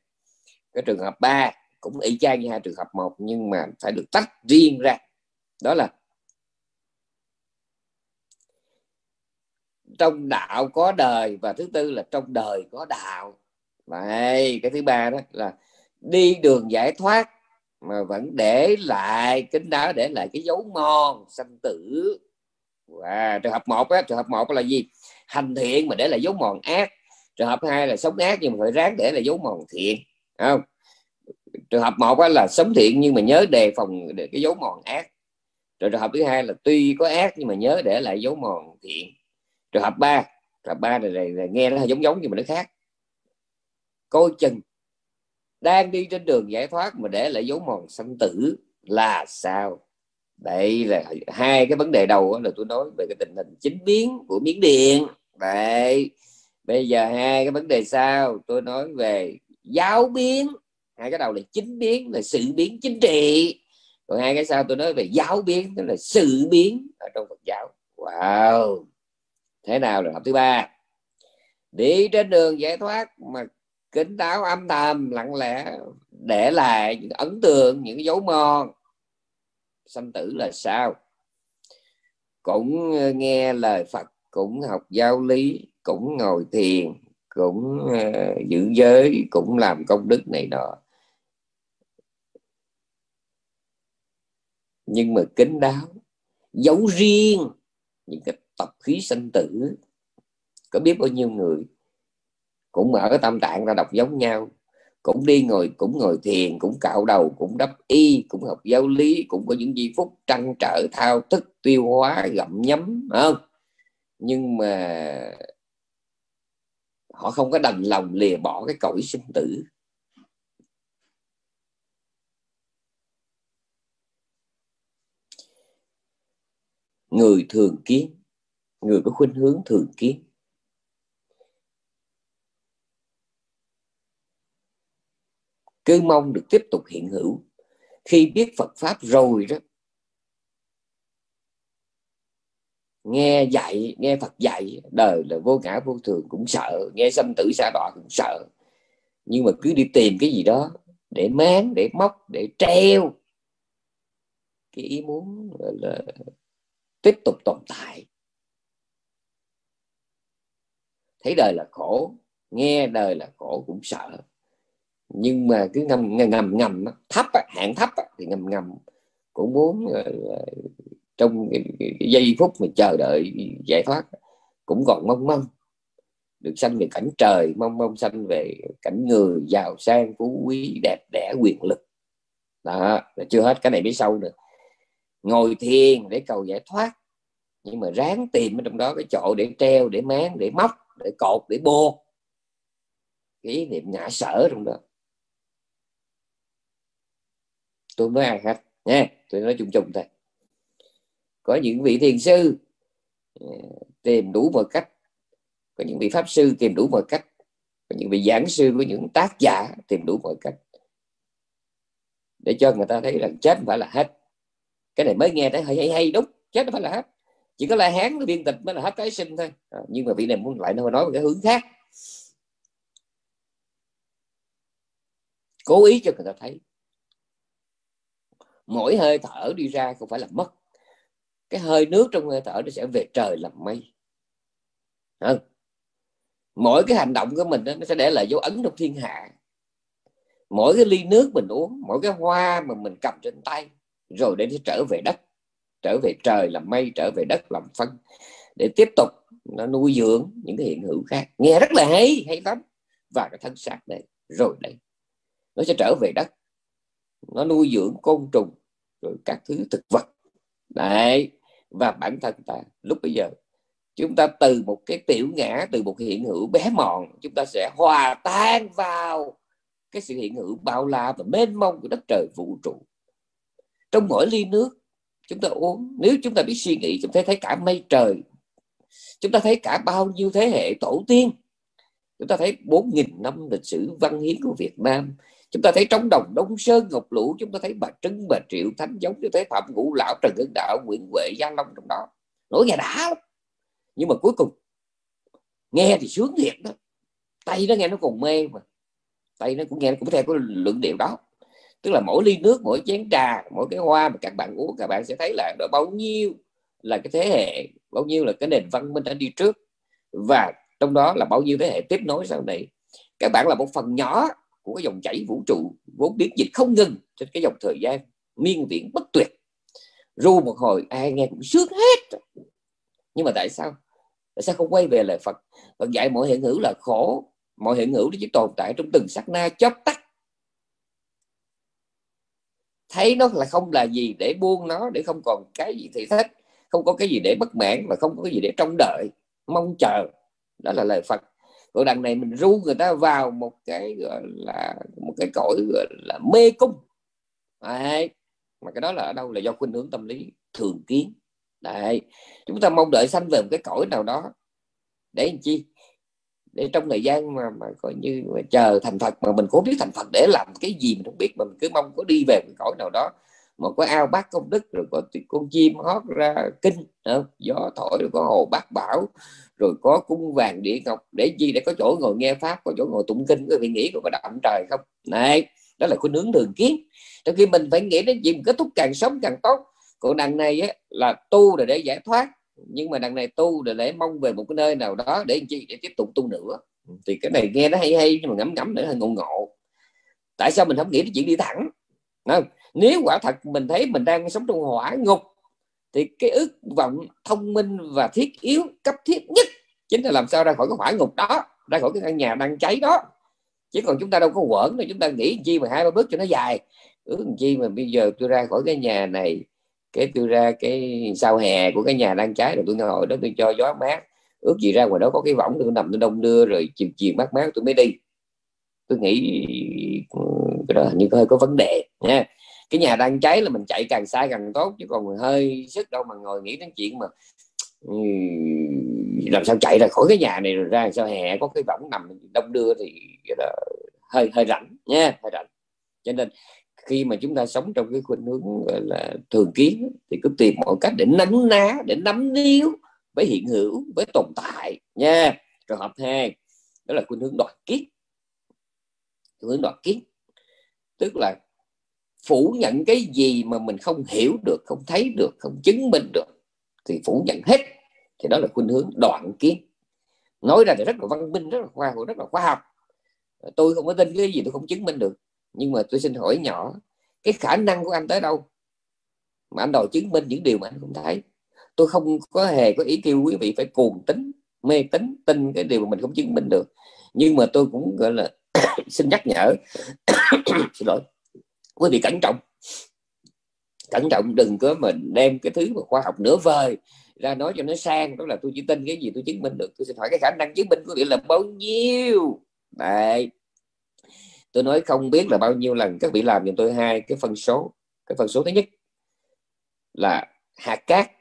cái trường hợp ba cũng y chang như hai trường hợp một nhưng mà phải được tách riêng ra. Đó là trong đạo có đời và thứ tư là trong đời có đạo. Vậy cái thứ ba đó là đi đường giải thoát mà vẫn để lại kính đáo để lại cái dấu mòn sanh tử. Và trường hợp một á, trường hợp một là gì? Hành thiện mà để lại dấu mòn ác. Trường hợp hai là sống ác nhưng mà phải ráng để lại dấu mòn thiện không? Trường hợp một á, là sống thiện nhưng mà nhớ đề phòng để cái dấu mòn ác. Rồi trường hợp thứ hai là tuy có ác nhưng mà nhớ để lại dấu mòn thiện. Trường hợp ba trường hợp ba này, này, này nghe nó giống giống nhưng mà nó khác. Coi chừng đang đi trên đường giải thoát mà để lại dấu mòn sanh tử là sao? Đây là hai cái vấn đề đầu là tôi nói về cái tình hình chính biến của miến điện. Vậy bây giờ hai cái vấn đề sau, tôi nói về giáo biến. Hai cái đầu là chính biến, là sự biến chính trị. Còn hai cái sau tôi nói về giáo biến, tức là sự biến ở trong Phật giáo. Wow, thế nào là học thứ ba? Đi trên đường giải thoát mà kính đáo âm thầm lặng lẽ để lại những ấn tượng những dấu mòn. Sanh tử là sao? Cũng ờ, nghe lời Phật cũng học giáo lý cũng ngồi thiền cũng uh, giữ giới cũng làm công đức này nọ. Nhưng mà kính đáo giấu riêng những cái tập khí sanh tử. Có biết bao nhiêu người cũng mở cái tâm tạng ra đọc giống nhau, cũng đi ngồi, cũng ngồi thiền, cũng cạo đầu, cũng đắp y, cũng học giáo lý, cũng có những giây phút trăn trở, thao thức, tiêu hóa, gặm nhấm không? Nhưng mà họ không có đành lòng lìa bỏ cái cõi sinh tử. Người thường kiến, người có khuynh hướng thường kiến. Cứ mong được tiếp tục hiện hữu. Khi biết Phật pháp rồi đó, nghe dạy, nghe Phật dạy, đời là vô ngã vô thường cũng sợ, nghe sanh tử xa đọa cũng sợ. Nhưng mà cứ đi tìm cái gì đó để máng, để móc, để treo cái ý muốn là tiếp tục tồn tại. Thấy đời là khổ, nghe đời là khổ cũng sợ nhưng mà cứ ngầm ngầm ngầm thấp hạng thấp thì ngầm ngầm cũng muốn ờ, ờ, trong cái, giây phút mà chờ đợi giải thoát cũng còn mong mong được sanh về cảnh trời mong mong sanh về cảnh người giàu sang phú quý đẹp đẽ quyền lực. Đó là chưa hết cái này biết sâu nữa. Ngồi thiền để cầu giải thoát nhưng mà ráng tìm ở trong đó cái chỗ để treo để máng để móc để cột để bô. Cái ý niệm ngã sở trong đó. Tôi mới ai hết nha tôi nói chung chung thôi. Có những vị thiền sư ờ, tìm đủ mọi cách. Có những vị pháp sư tìm đủ mọi cách. Có những vị giảng sư có những tác giả tìm đủ mọi cách. Để cho người ta thấy rằng chết không phải là hết. Cái này mới nghe thấy hay hay, hay đúng. Chết không phải là hết. Chỉ có la hán nó biên tịch mới là hết tái sinh thôi. À, nhưng mà vị này muốn lại nó nói một cái hướng khác. Cố ý cho người ta thấy mỗi hơi thở đi ra không phải là mất. Cái hơi nước trong hơi thở nó sẽ về trời làm mây. À, mỗi cái hành động của mình đó, nó sẽ để lại dấu ấn trong thiên hạ. Mỗi cái ly nước mình uống mỗi cái hoa mà mình cầm trên tay rồi để nó trở về đất. Trở về trời làm mây trở về đất làm phân. Để tiếp tục nó nuôi dưỡng những cái hiện hữu khác. Nghe rất là hay hay lắm. Và cái thân xác đây rồi đây. Nó sẽ trở về đất nó nuôi dưỡng côn trùng, rồi các thứ thực vật. Đấy, và bản thân ta, lúc bây giờ, chúng ta từ một cái tiểu ngã, từ một hiện hữu bé mòn chúng ta sẽ hòa tan vào cái sự hiện hữu bao la và mênh mông của đất trời vũ trụ. Trong mỗi ly nước, chúng ta uống. Nếu chúng ta biết suy nghĩ, chúng ta thấy cả mây trời, chúng ta thấy cả bao nhiêu thế hệ tổ tiên, chúng ta thấy 4.000 năm lịch sử văn hiến của Việt Nam chúng ta thấy trống đồng đông sơn, ngọc lũ, chúng ta thấy bà trưng, bà triệu thánh giống, chúng ta thấy phạm ngũ lão, trần hưng đạo, nguyễn huệ, gia long trong đó. Nổi nghe đã lắm. Nhưng mà cuối cùng, nghe thì sướng thiệt đó. Tay nó nghe nó còn mê mà. Tay nó cũng nghe nó cũng theo cái luận điệu đó. Tức là mỗi ly nước, mỗi chén trà, mỗi cái hoa mà các bạn uống, các bạn sẽ thấy là đó bao nhiêu là cái thế hệ, bao nhiêu là cái nền văn minh đã đi trước. Và trong đó là bao nhiêu thế hệ tiếp nối sau này. Các bạn là một phần nhỏ của cái dòng chảy vũ trụ, vốn biến dịch không ngừng trên cái dòng thời gian miên viễn bất tuyệt. Ru một hồi ai nghe cũng sướng hết. Nhưng mà tại sao? Tại sao không quay về lời Phật? Phật dạy mọi hiện hữu là khổ, mọi hiện hữu nó chỉ tồn tại trong từng sát na chớp tắt. Thấy nó là không là gì để buông nó, để không còn cái gì thì thích, không có cái gì để bất mãn và không có cái gì để trông đợi, mong chờ. Đó là lời Phật còn đằng này mình ru người ta vào một cái, gọi là, một cái cõi, gọi là, mê cung Đấy. mà cái đó là ở đâu là do khuynh hướng tâm lý thường kiến Đấy. chúng ta mong đợi sanh về một cái cõi nào đó để làm chi để trong thời gian mà mà coi như mà chờ thành Phật, mà mình cũng biết thành Phật để làm cái gì mình không biết, mà mình cứ mong có đi về một cõi nào đó, mà có ao bát công đức, rồi có con chim hót ra kinh không? gió thổi, rồi có hồ bát bảo rồi có cung vàng địa ngọc để gì để có chỗ ngồi nghe pháp có chỗ ngồi tụng kinh có vị nghĩ có động trời không? Này đó là khuynh hướng thường kiến. Trong khi mình phải nghĩ đến chuyện kết thúc càng sống càng tốt. Còn đằng này á, là tu là để giải thoát. Nhưng mà đằng này tu là để mong về một cái nơi nào đó để chi? Để tiếp tục tu nữa. Thì cái này nghe nó hay hay nhưng mà ngẫm ngẫm nữa hơi ngộ ngộ. Tại sao mình không nghĩ đến chuyện đi thẳng? Không? nếu quả thật mình thấy mình đang sống trong hỏa ngục thì cái ước vọng thông minh và thiết yếu, cấp thiết nhất chính là làm sao ra khỏi cái hỏa ngục đó, ra khỏi cái căn nhà đang cháy đó. Chứ còn chúng ta đâu có quẩn đâu, chúng ta nghĩ chi mà hai ba bước cho nó dài. Ước chi mà bây giờ tôi ra khỏi cái nhà này, cái tôi ra cái sau hè của cái nhà đang cháy, rồi tôi ngồi đó tôi cho gió mát. Ước gì ra ngoài đó có cái võng, tôi nằm tôi đông đưa rồi chiều chiều mát mát tôi mới đi. Tôi nghĩ ừ, cái đó như hơi có vấn đề nha cái nhà đang cháy là mình chạy càng xa càng tốt chứ còn hơi sức đâu mà ngồi nghĩ đến chuyện mà ừ, làm sao chạy ra khỏi cái nhà này rồi ra sao hè có cái võng nằm đông đưa thì là hơi hơi rảnh nha hơi rảnh. Cho nên khi mà chúng ta sống trong cái khuynh hướng gọi là thường kiến thì cứ tìm mọi cách để nắm ná để nắm níu với hiện hữu với tồn tại nha. Trường hợp hai đó là khuynh hướng đoạt kiết khuynh hướng đoạt kiết tức là phủ nhận cái gì mà mình không hiểu được, không thấy được, không chứng minh được thì phủ nhận hết. Thì đó là khuynh hướng đoạn kiến. Nói ra thì rất là văn minh, rất là khoa học, rất là khoa học. Tôi không có tin cái gì tôi không chứng minh được. Nhưng mà tôi xin hỏi nhỏ, cái khả năng của anh tới đâu? Mà anh đòi chứng minh những điều mà anh không thấy. Tôi không có hề có ý kêu quý vị phải cuồng tính, mê tính tin cái điều mà mình không chứng minh được. Nhưng mà tôi cũng, gọi là, xin nhắc nhở, xin lỗi quý vị cẩn trọng. Cẩn trọng đừng có mình đem cái thứ mà khoa học nửa vời ra nói cho nó sang. Đó là tôi chỉ tin cái gì tôi chứng minh được. Tôi xin hỏi cái khả năng chứng minh của vị là bao nhiêu? Đấy. Tôi nói không biết là bao nhiêu lần các vị làm giùm tôi hai cái phân số. Cái phân số thứ nhất là hạt cát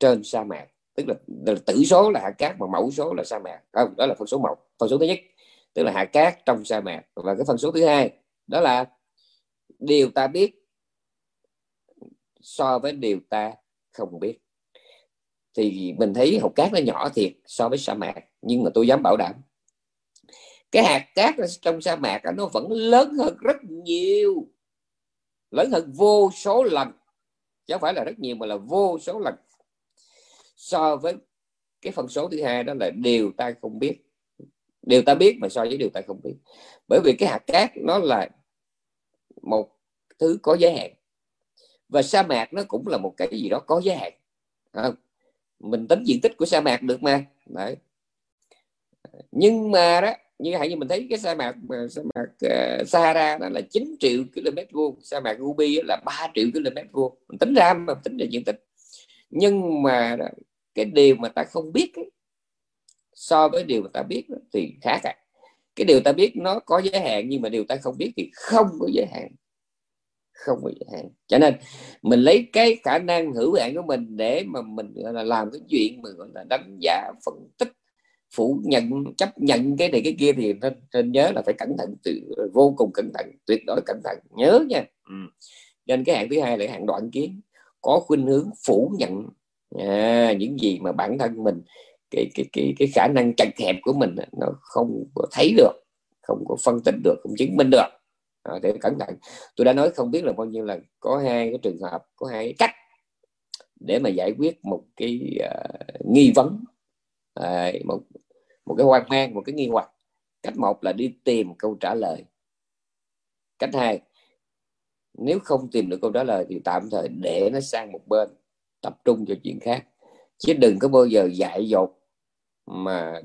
trên sa mạc. Tức là, là tử số là hạt cát mà mẫu số là sa mạc. Không đó là phân số một. Phân số thứ nhất tức là hạt cát trong sa mạc. Và cái phân số thứ hai đó là điều ta biết so với điều ta không biết. Thì mình thấy hột cát nó nhỏ thiệt so với sa mạc, nhưng mà tôi dám bảo đảm, cái hạt cát trong sa mạc nó vẫn lớn hơn rất nhiều, lớn hơn vô số lần. Chứ không phải là rất nhiều mà là vô số lần. So với cái phần số thứ hai đó là điều ta không biết. Điều ta biết mà so với điều ta không biết. Bởi vì cái hạt cát nó là một thứ có giới hạn. Và sa mạc nó cũng là một cái gì đó có giới hạn. À, mình tính diện tích của sa mạc được mà. Đấy. Nhưng mà đó như hãy như mình thấy cái sa mạc sa mạc uh, Sahara đó là 9 triệu km vuông sa mạc Gobi là 3 triệu km vuông. Mình tính ra mà tính ra diện tích. Nhưng mà đó, cái điều mà ta không biết ấy, so với điều mà ta biết thì khác. à cái điều ta biết nó có giới hạn nhưng mà điều ta không biết thì không có giới hạn. Không có giới hạn. Cho nên mình lấy cái khả năng hữu hạn của mình để mà mình là làm cái chuyện mà gọi là đánh giá phân tích phủ nhận chấp nhận cái này cái kia thì nên, nên nhớ là phải cẩn thận từ vô cùng cẩn thận tuyệt đối cẩn thận. Nhớ nha. Ừ. nên cái hạng thứ hai là hạng đoạn kiến. Có khuynh hướng phủ nhận à, những gì mà bản thân mình cái cái cái cái khả năng chặt hẹp của mình nó không có thấy được không có phân tích được không chứng minh được. À, để cẩn thận. Tôi đã nói không biết là bao nhiêu là có hai cái trường hợp có hai cái cách để mà giải quyết một cái uh, nghi vấn à, một một cái hoang mang một cái nghi hoặc. Cách một là đi tìm câu trả lời. Cách hai nếu không tìm được câu trả lời thì tạm thời để nó sang một bên tập trung cho chuyện khác. Chứ đừng có bao giờ dại dột mà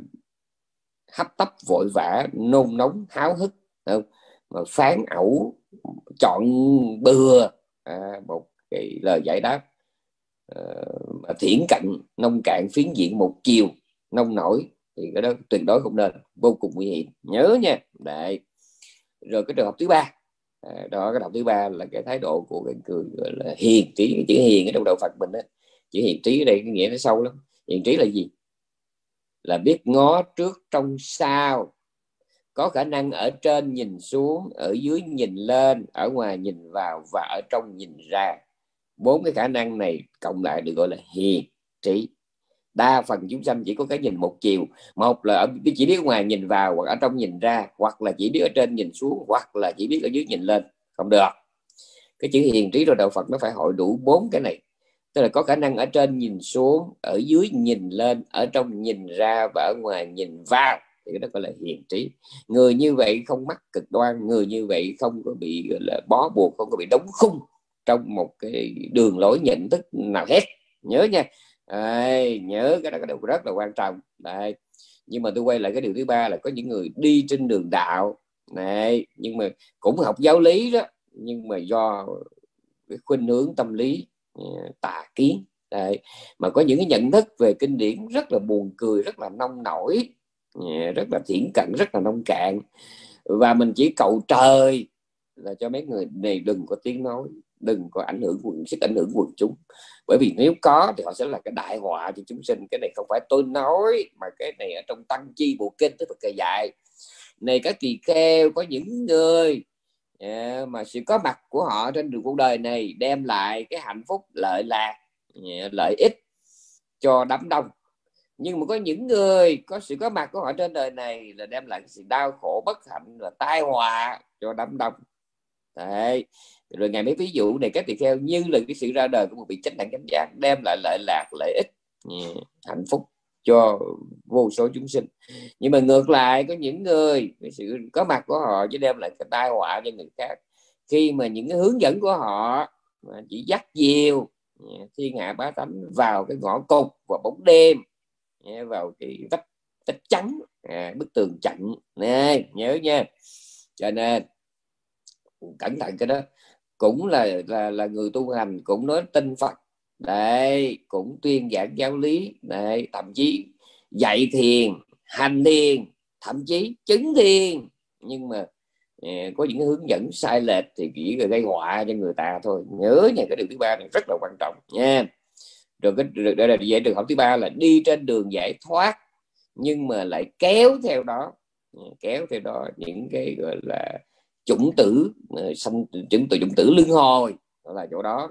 hấp tấp vội vã nôn nóng háo hức không? mà phán ẩu chọn bừa à, một cái lời giải đáp uh, thiển cận nông cạn phiến diện một chiều nông nổi thì cái đó tuyệt đối không nên vô cùng nguy hiểm. Nhớ nha. Đấy. Rồi cái trường hợp thứ ba à, đó cái trường hợp thứ ba là cái thái độ của cái người gọi là hiền trí cái chữ hiền ở trong đạo Phật mình đó chữ hiền trí ở đây cái nghĩa nó sâu lắm. Hiền trí là gì? Là biết ngó trước trong sau. Có khả năng ở trên nhìn xuống, ở dưới nhìn lên, ở ngoài nhìn vào và ở trong nhìn ra. Bốn cái khả năng này cộng lại được gọi là hiền trí. Đa phần chúng sanh chỉ có cái nhìn một chiều. Một là ở chỉ biết ở ngoài nhìn vào hoặc ở trong nhìn ra, hoặc là chỉ biết ở trên nhìn xuống, hoặc là chỉ biết ở dưới nhìn lên. Không được. Cái chữ hiền trí rồi đạo Phật nó phải hội đủ bốn cái này tức là có khả năng ở trên nhìn xuống ở dưới nhìn lên ở trong nhìn ra và ở ngoài nhìn vào. Thì đó gọi là hiền trí. Người như vậy không mắc cực đoan người như vậy không có bị gọi là bó buộc không có bị đóng khung trong một cái đường lối nhận thức nào hết. Nhớ nha. Đấy, nhớ cái đó cái điều rất là quan trọng. Đấy. nhưng mà tôi quay lại cái điều thứ ba là có những người đi trên đường đạo. Này nhưng mà cũng học giáo lý đó nhưng mà do cái khuynh hướng tâm lý Ờ, tà kiến. Đấy. mà có những cái nhận thức về kinh điển rất là buồn cười, rất là nông nổi ờ, rất là thiển cận, rất là nông cạn. Và mình chỉ cầu trời là cho mấy người này đừng có tiếng nói, đừng có ảnh hưởng quần, sức ảnh hưởng quần chúng. Bởi vì nếu có thì họ sẽ là cái đại họa cho chúng sinh. Cái này không phải tôi nói, mà cái này ở trong tăng chi bộ kinh tức là dạy này các tỳ kheo có những người yeah, mà sự có mặt của họ trên đường cuộc đời này đem lại cái hạnh phúc lợi lạc yeah, lợi ích cho đám đông. Nhưng mà có những người có sự có mặt của họ trên đời này là đem lại sự đau khổ bất hạnh và tai họa cho đám đông. Đấy. rồi ngày mấy ví dụ này các tỳ kheo như là cái sự ra đời của một vị chánh đẳng chánh giác đem lại lợi lạc lợi ích hạnh phúc cho vô số chúng sinh. Nhưng mà ngược lại có những người cái sự có mặt của họ chỉ đem lại cái tai họa cho người khác. Khi mà những cái hướng dẫn của họ mà chỉ dắt nhiều à, thiên hạ bá tánh vào cái ngõ cục và bóng đêm à, vào cái vách vách trắng à, bức tường chặn. Nè nhớ nha. Cho nên cẩn thận cái đó. Cũng là là là người tu hành cũng nói tin Phật đấy, cũng tuyên giảng giáo lý. Đấy, thậm chí dạy thiền, hành thiền, thậm chí chứng thiền. Nhưng mà à, có những hướng dẫn sai lệch thì chỉ là gây họa cho người ta thôi. Nhớ nha, cái điều thứ ba này rất là quan trọng nha. Rồi cái đây là dạy trường hợp thứ ba là đi trên đường giải thoát, nhưng mà lại kéo theo đó à, kéo theo đó những cái gọi là chủng tử à, sanh, chủng tử chủng tử lương hồi là chỗ đó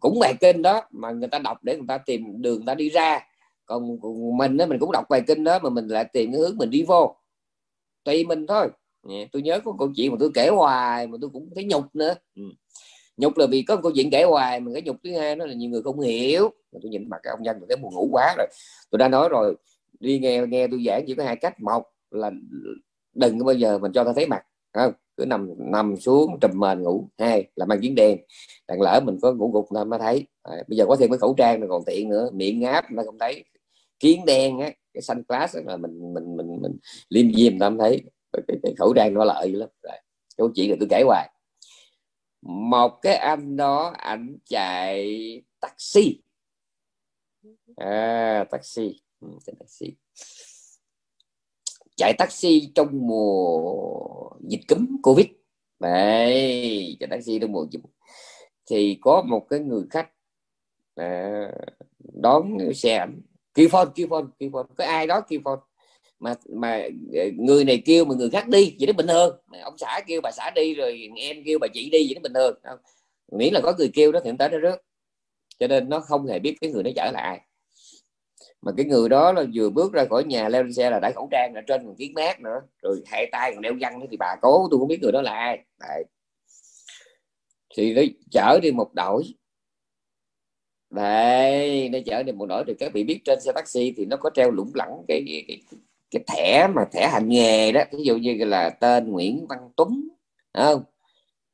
cũng bài kinh đó mà người ta đọc để người ta tìm đường ta đi ra. Còn mình đó, mình cũng đọc bài kinh đó mà mình lại tìm cái hướng mình đi vô. Tùy mình thôi. Tôi nhớ có câu chuyện mà tôi kể hoài mà tôi cũng thấy nhục nữa. Ừ. nhục là vì có một câu chuyện kể hoài mà cái nhục thứ hai đó là nhiều người không hiểu. Mà tôi nhìn mặt cái ông nhân tôi thấy buồn ngủ quá rồi. Tôi đã nói rồi đi nghe nghe tôi giảng chỉ có hai cách. Một là đừng có bao giờ mình cho ta thấy mặt không cứ nằm nằm xuống trùm mền ngủ. Hai là mang kiến đen. Đằng lỡ mình có ngủ gục ta mới thấy. À, bây giờ có thêm cái khẩu trang còn tiện nữa. Miệng ngáp nó không thấy. Kiến đen á cái xanh class là mình mình mình mình liêm diêm ta thấy. Cái, cái, khẩu trang nó lợi lắm. Rồi câu chuyện là tôi kể hoài. Một cái anh đó ảnh chạy taxi. À, taxi. Ừ, taxi chạy taxi trong mùa dịch cúm covid. Đấy chạy taxi trong mùa dịch. Thì có một cái người khách à, đón xe ảnh kêu phone kêu phone kêu phone. Có ai đó kêu phone mà mà ờ, người này kêu mà người khác đi vậy nó bình thường. Ông xã kêu bà xã đi rồi em kêu bà chị đi vậy nó bình thường. Không? miễn là có người kêu đó thì tới nó rớt. Cho nên nó không hề biết cái người nó chở là ai mà cái người đó là vừa bước ra khỏi nhà leo lên xe là đã khẩu trang ở trên còn kiến mát nữa. Rồi hai tay còn đeo găng nữa thì bà cố tôi không biết người đó là ai. Đấy. thì nó chở đi một đội đây nó chở đi một đội thì các vị biết trên xe taxi thì nó có treo lủng lẳng cái, cái, cái, cái thẻ mà thẻ hành nghề đó. Ví dụ như là tên Nguyễn Văn Tuấn không?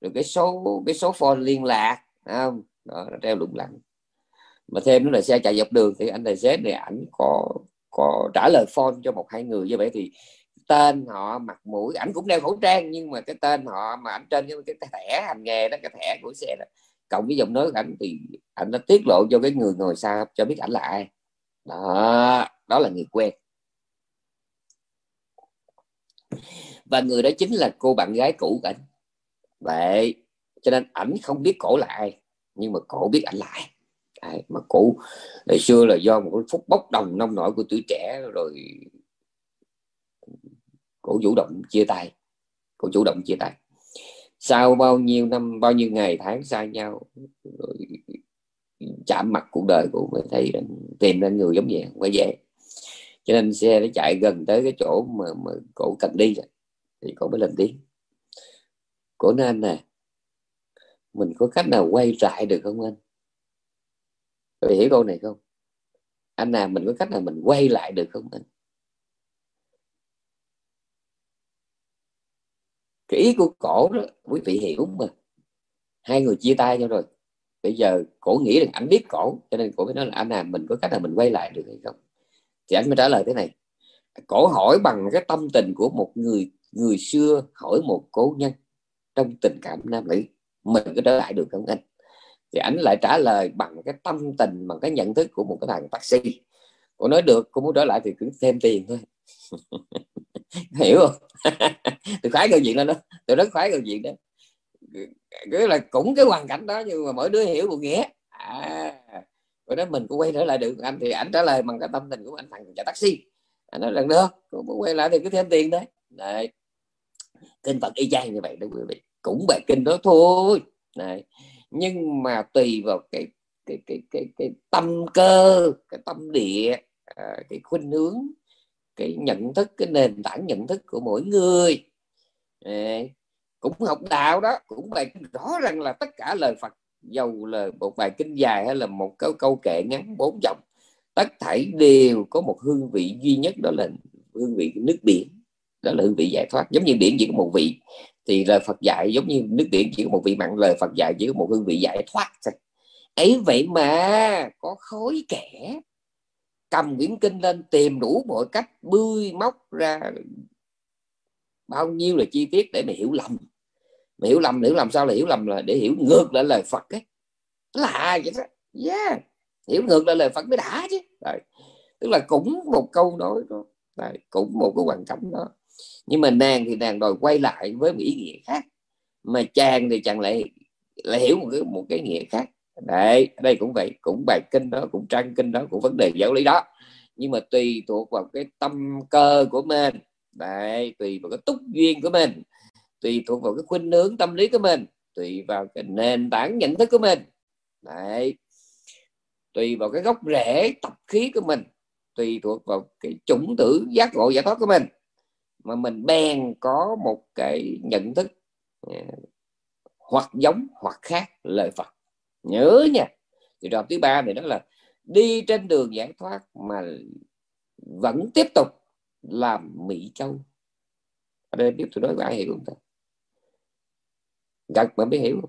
Rồi cái số cái số phone liên lạc không? Đó nó treo lủng lẳng mà thêm nữa là xe chạy dọc đường thì anh tài xế này ảnh có có trả lời phone cho một hai người như vậy thì tên họ mặt mũi ảnh cũng đeo khẩu trang nhưng mà cái tên họ mà ảnh trên cái, cái thẻ hành nghề đó cái thẻ của xe đó cộng với giọng nói của ảnh thì ảnh đã tiết lộ cho cái người ngồi xa cho biết ảnh là ai. Đó đó là người quen. Và người đó chính là cô bạn gái cũ của ảnh. Vậy cho nên ảnh không biết cổ là ai nhưng mà cổ biết ảnh là ai. Đấy, mà cũ. Ngày xưa là do một cái phút bốc đồng nông nổi của tuổi trẻ rồi cổ chủ động chia tay. Cổ chủ động chia tay. Sau bao nhiêu năm bao nhiêu ngày tháng xa nhau rồi chạm mặt cuộc đời của mình thấy tìm ra người giống vậy không phải dễ cho nên xe nó chạy gần tới cái chỗ mà, mà cổ cần đi rồi thì cổ mới lên tiếng. Cổ nói anh nè mình có cách nào quay lại được không anh? Các hiểu câu này không? Anh nào mình có cách nào mình quay lại được không anh? Cái ý của cổ đó, quý vị hiểu mà. Hai người chia tay nhau rồi. Bây giờ cổ nghĩ rằng anh biết cổ, cho nên cổ mới nói là, anh nào mình có cách nào mình quay lại được hay không? Thì anh mới trả lời thế này. Cổ hỏi bằng cái tâm tình của một người người xưa hỏi một cố nhân trong tình cảm nam nữ, mình có trở lại được không anh? Thì anh lại trả lời bằng cái tâm tình, bằng cái nhận thức của một cái thằng taxi cô nói được, cô muốn trở lại thì cứ thêm tiền thôi. Hiểu không? Tôi khoái câu chuyện đó đó. Tôi rất khoái câu chuyện đó. Cứ là cũng cái hoàn cảnh đó, nhưng mà mỗi đứa hiểu một nghĩa. À rồi đó mình cũng quay trở lại được. Anh thì anh trả lời bằng cái tâm tình của anh, thằng chạy taxi anh nói lần được cũng quay lại thì cứ thêm tiền đấy. Đấy. Kinh phật y chang như vậy đó quý vị. Cũng bài kinh đó thôi. Này nhưng mà tùy vào cái cái cái cái cái tâm cơ, cái tâm địa à, cái khuynh hướng, cái nhận thức, cái nền tảng nhận thức của mỗi người. Cũng học đạo đó, cũng bài rõ ràng là tất cả lời Phật, dầu là một bài kinh dài hay là một câu câu kệ ngắn, bốn dòng, tất thảy đều có một hương vị duy nhất, đó là hương vị nước biển. Đó là hương vị giải thoát. Giống như biển chỉ có một vị thì lời Phật dạy giống như nước biển chỉ có một vị mặn, lời Phật dạy chỉ có một hương vị giải thoát thôi ấy vậy mà có khối kẻ, cầm quyển kinh lên tìm đủ mọi cách bươi móc ra bao nhiêu là chi tiết để mà hiểu lầm mà hiểu lầm hiểu làm sao là hiểu lầm là để hiểu ngược lại lời Phật ấy là vậy đó yeah. hiểu ngược lại lời Phật mới đã chứ Đấy. tức là cũng một câu nói đó Đấy. cũng một cái hoàn cảnh đó nhưng mà nàng thì nàng đòi quay lại với một ý nghĩa khác. Mà chàng thì chàng lại lại hiểu một cái một cái nghĩa khác. Đấy, đây cũng vậy. Cũng bài kinh đó, cũng trang kinh đó, cũng vấn đề giáo lý đó. Nhưng mà tùy thuộc vào cái tâm cơ của mình. Đấy, tùy vào cái túc duyên của mình. Tùy thuộc vào cái khuynh hướng tâm lý của mình. Tùy vào cái nền tảng nhận thức của mình. Đấy. Tùy vào cái gốc rễ, tập khí của mình. Tùy thuộc vào cái chủng tử giác ngộ giải thoát của mình mà mình bèn có một cái nhận thức à, hoặc giống hoặc khác lời Phật. Nhớ nha. Thì đoạn thứ ba này đó là đi trên đường giải thoát mà vẫn tiếp tục làm mỹ châu. Ở đây biết tôi nói có ai hiểu không ta? Gật mà mới hiểu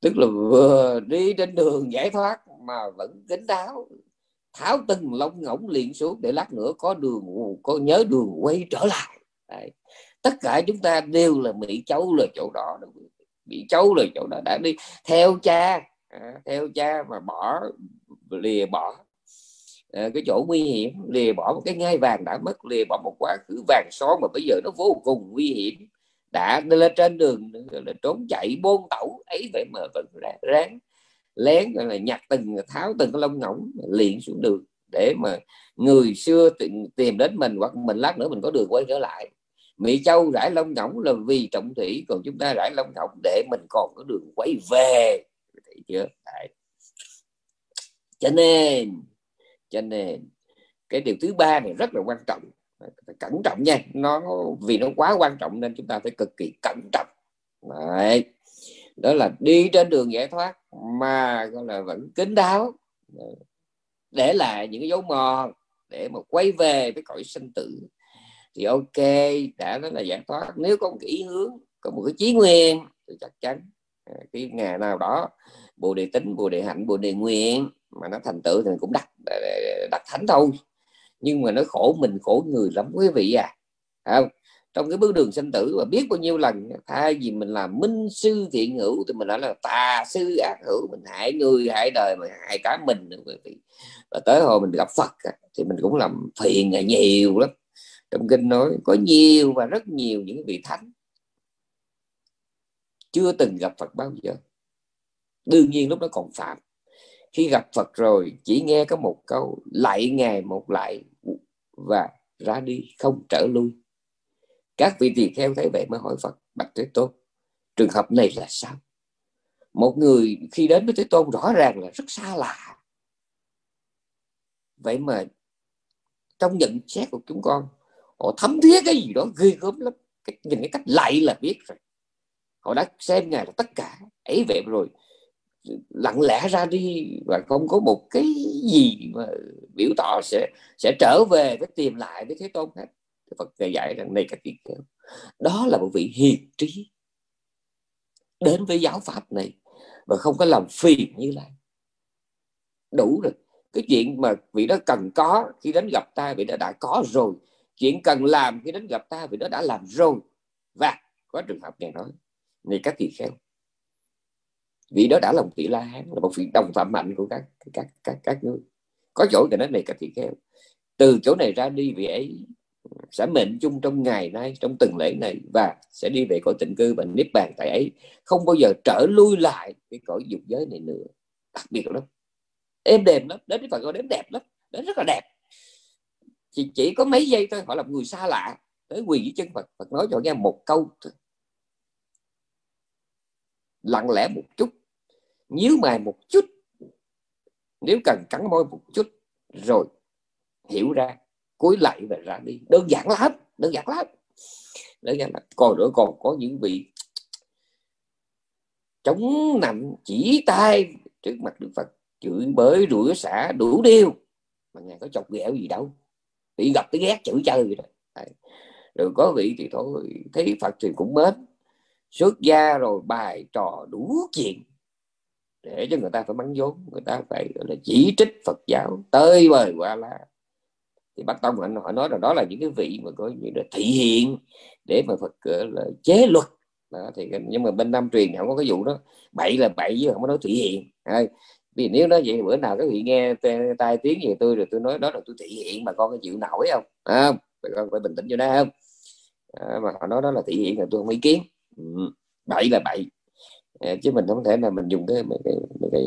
tức là vừa đi trên đường giải thoát mà vẫn kính đáo, tháo từng lông ngỗng liền xuống để lát nữa có đường, có nhớ đường quay trở lại. Đấy. tất cả chúng ta đều là mỹ cháu là chỗ đó bị cháu là chỗ đó. Đã đi theo cha à, theo cha mà bỏ lìa bỏ. À, cái chỗ nguy hiểm lìa bỏ một cái ngai vàng đã mất lìa bỏ một quá khứ vàng son mà bây giờ nó vô cùng nguy hiểm. Đã lên trên đường là trốn chạy bôn tẩu ấy vậy mà vẫn ráng lén gọi là nhặt từng tháo từng cái lông ngỗng liền xuống đường để mà người xưa tìm đến mình hoặc mình lát nữa mình có đường quay trở lại. Mỹ Châu rải lông ngỗng là vì trọng thủy, còn chúng ta rải lông ngỗng để mình còn có đường quay về. Thấy chưa? Đấy. cho nên cho nên, cái điều thứ ba này rất là quan trọng. Cẩn trọng nha, nó, vì nó quá quan trọng nên chúng ta phải cực kỳ cẩn trọng. Đấy. đó là đi trên đường giải thoát mà, gọi là, vẫn kín đáo. Để lại những dấu mòn để mà quay về với cõi sinh tử thì ok, đã nói là giải thoát nếu có một cái ý hướng, có một cái chí nguyên, thì chắc chắn à, cái ngày nào đó, bồ đề tính bồ đề hạnh, bồ đề nguyện, mà nó thành tựu thì mình cũng đặt à, à, đặt thánh thôi. Nhưng mà nó khổ mình, khổ người lắm, quý vị à. Không? trong cái bước đường sinh tử và biết bao nhiêu lần, thay vì mình làm minh sư thiện hữu, thì mình nói là tà sư ác hữu, mình hại người, hại đời, mà hại cả mình nữa, quý vị. Và tới hồi mình gặp Phật thì mình cũng làm phiền nhiều lắm trong kinh nói, có nhiều và rất nhiều những vị thánh chưa từng gặp Phật bao giờ. Đương nhiên lúc đó còn phạm. Khi gặp Phật rồi, chỉ nghe có một câu lại ngày một lại và ra đi, không trở lui. Các vị tỳ kheo thấy vậy mới hỏi Phật, bạch Thế Tôn, trường hợp này là sao? Một người khi đến với Thế Tôn rõ ràng là rất xa lạ. Vậy mà trong nhận xét của chúng con họ thấm thía cái gì đó ghê gớm lắm. Cái, nhìn cái cách lại là biết rồi. Họ đã xem ngài là tất cả. Ấy vậy rồi lặng lẽ ra đi và không có một cái gì mà biểu tỏ sẽ sẽ trở về với tìm lại với thế tôn hết. Phật dạy rằng này các vị kêu đó là một vị hiền trí đến với giáo pháp này và không có làm phiền như lai. Đủ rồi. Cái chuyện mà vị đó cần có khi đến gặp ta vị đó đã có rồi chuyện cần làm khi đến gặp ta vì nó đã làm rồi. Và có trường hợp này nói, này các tỳ kheo vì đó đã là một tỷ la hán, là một vị đồng phạm mạnh của các các các các ngươi có chỗ thì nói này các tỳ kheo từ chỗ này ra đi vị ấy sẽ mệnh chung trong ngày nay, trong từng lễ này, và sẽ đi về cõi tịnh cư và niết bàn tại ấy. Không bao giờ trở lui lại cái cõi dục giới này nữa. Đặc biệt lắm. Êm đềm lắm, đến cái phần đến đẹp lắm, đến rất là đẹp chỉ, chỉ có mấy giây thôi họ là người xa lạ tới quỳ dưới chân Phật. Phật nói cho nghe một câu thôi. lặng lẽ một chút nhíu mày một chút. Nếu cần cắn môi một chút rồi hiểu ra cúi lại và ra đi. Đơn giản lắm đơn giản lắm. Đơn giản lắm. Còn nữa còn có những vị chống nằm chỉ tay trước mặt Đức Phật chửi bới rủa xả đủ điều. Mà ngài có chọc ghẹo gì đâu bị gặp cái ghét chữ chơi rồi, đó. Rồi có vị thì thôi thấy Phật thì cũng mến. Xuất gia rồi bài trò đủ chuyện để cho người ta phải mắng vốn người ta phải là chỉ trích Phật giáo tơi bời qua la. Thì bắt tông anh họ nói là đó là những cái vị mà có như là thị hiện để mà Phật là chế luật. Đó, thì nhưng mà bên Nam truyền không có cái vụ đó. Bậy là bậy chứ không có nói thị hiện. À, vì nếu nói vậy bữa nào các vị nghe tai tiếng gì tôi rồi tôi nói đó là tôi thị hiện mà con có chịu nổi không? À, con phải bình tĩnh cho đó không? À, mà họ nói đó là thị hiện là tôi không ý kiến. Ừ. bậy là bậy. À, chứ mình không thể là mình dùng cái, cái, cái,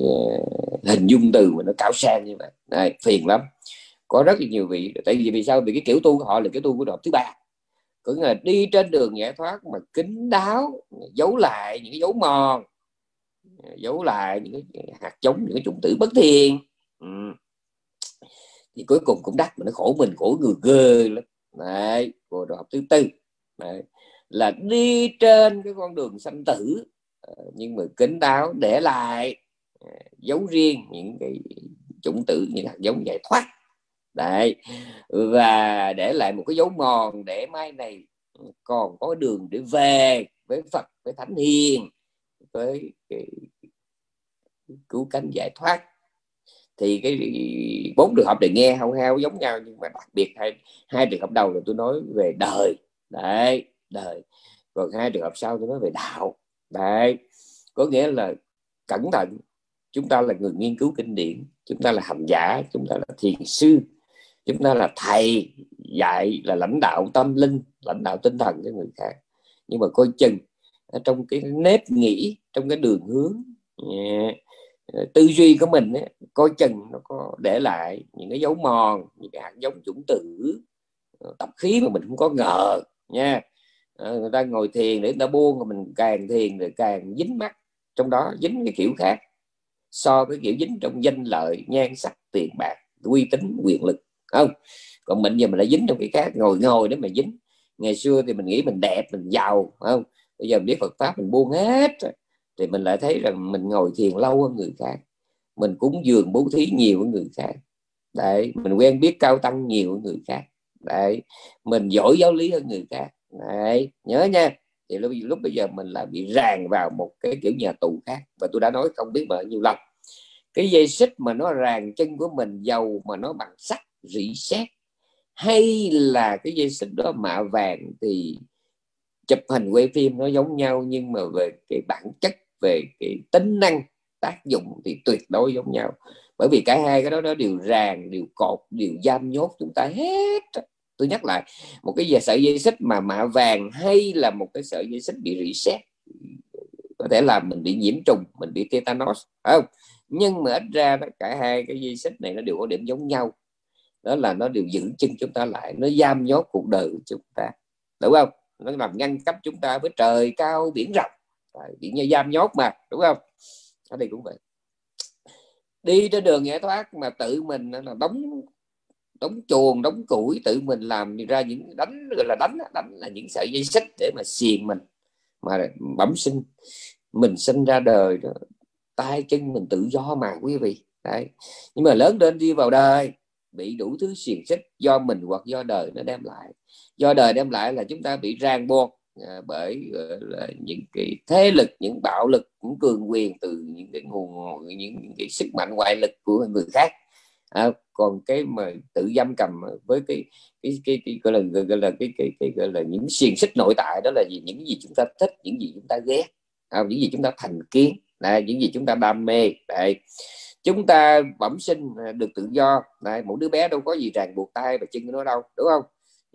cái hình dung từ mà nó cao sang như vậy. Này, phiền lắm. Có rất là nhiều vị tại vì vì sao? Vì cái kiểu tu của họ là cái tu của đạo thứ ba. Cứ là đi trên đường giải thoát mà kính đáo giấu lại những cái dấu mòn giấu lại những cái hạt giống, những cái chủng tử bất thiên ừ. thì cuối cùng cũng đắt mà nó khổ mình, khổ người ghê lắm. Đấy cô học thứ tư. Đấy. là đi trên cái con đường sanh tử. Ờ, nhưng mà kính đáo để lại ờ, giấu riêng những cái chủng tử, những hạt giống giải thoát. Đấy. Và để lại một cái dấu mòn để mai này ừ, còn có đường để về với Phật, với Thánh Hiền, với cái cứu cánh giải thoát. Thì cái bốn trường hợp này nghe hao hao giống nhau, nhưng mà đặc biệt hai hai trường hợp đầu là tôi nói về đời. Đấy, đời. Còn hai trường hợp sau tôi nói về đạo. Đấy, có nghĩa là cẩn thận. Chúng ta là người nghiên cứu kinh điển, chúng ta là hành giả, chúng ta là thiền sư, chúng ta là thầy dạy, là lãnh đạo tâm linh, lãnh đạo tinh thần cho người khác. Nhưng mà coi chừng trong cái nếp nghĩ, trong cái đường hướng yeah, tư duy của mình ấy, coi chừng nó có để lại những cái dấu mòn những cái hạt giống chủng tử ờ, tập khí mà mình không có ngờ nha. Ờ, người ta ngồi thiền để người ta buông rồi mình càng thiền thì càng dính mắt trong đó dính cái kiểu khác so với kiểu dính trong danh lợi nhan sắc tiền bạc uy tín quyền lực không? Còn mình giờ mình đã dính trong cái khác ngồi ngồi để mà dính. Ngày xưa thì mình nghĩ mình đẹp mình giàu không? Bây giờ mình biết Phật pháp mình buông hết thì mình lại thấy rằng mình ngồi thiền lâu hơn người khác. Mình cúng dường bố thí nhiều hơn người khác. Đấy mình quen biết cao tăng nhiều hơn người khác. Đấy mình giỏi giáo lý hơn người khác. Đấy nhớ nha. Thì lúc, lúc bây giờ mình lại bị ràng vào một cái kiểu nhà tù khác. Và tôi đã nói không biết bao nhiêu lần. Cái dây xích mà nó ràng chân của mình dầu mà nó bằng sắt rỉ sét hay là cái dây xích đó mạ vàng thì chụp hình quay phim nó giống nhau nhưng mà về cái bản chất về cái tính năng tác dụng thì tuyệt đối giống nhau. Bởi vì cả hai cái đó nó đều ràng đều cột đều giam nhốt chúng ta hết. Tôi nhắc lại một cái sợi dây xích mà mạ vàng hay là một cái sợi dây xích bị rỉ sét có thể làm mình bị nhiễm trùng mình bị tetanus không? Nhưng mà ít ra đó, cả hai cái dây xích này nó đều có điểm giống nhau. Đó là nó đều giữ chân chúng ta lại nó giam nhốt cuộc đời của chúng ta. Đúng không? Nó làm ngăn cách chúng ta với trời cao biển rộng bị như giam nhốt mà, đúng không? Ở đây cũng vậy. Đi trên đường giải thoát mà tự mình là đóng đóng chuồng, đóng củi, tự mình làm ra những đánh, gọi là đánh đánh là những sợi dây xích để mà xiềng mình, mà bẩm sinh. Mình sinh ra đời đó, tay chân mình tự do mà, quý vị. Đấy. Nhưng mà lớn lên đi vào đời, bị đủ thứ xiềng xích do mình hoặc do đời nó đem lại. Do đời đem lại là chúng ta bị ràng buộc à, bởi là những cái thế lực những bạo lực những cường quyền từ những cái nguồn những những cái sức mạnh ngoại lực của người khác. À, còn cái mà tự giam cầm với cái cái cái, cái gọi là gọi là cái cái, cái gọi là những xiềng xích nội tại đó là gì? Những gì chúng ta thích những gì chúng ta ghét. À, những gì chúng ta thành kiến. Đây, những gì chúng ta đam mê. Đây chúng ta bẩm sinh à, được tự do. Đây, mỗi đứa bé đâu có gì ràng buộc tay và chân của nó đâu đúng không?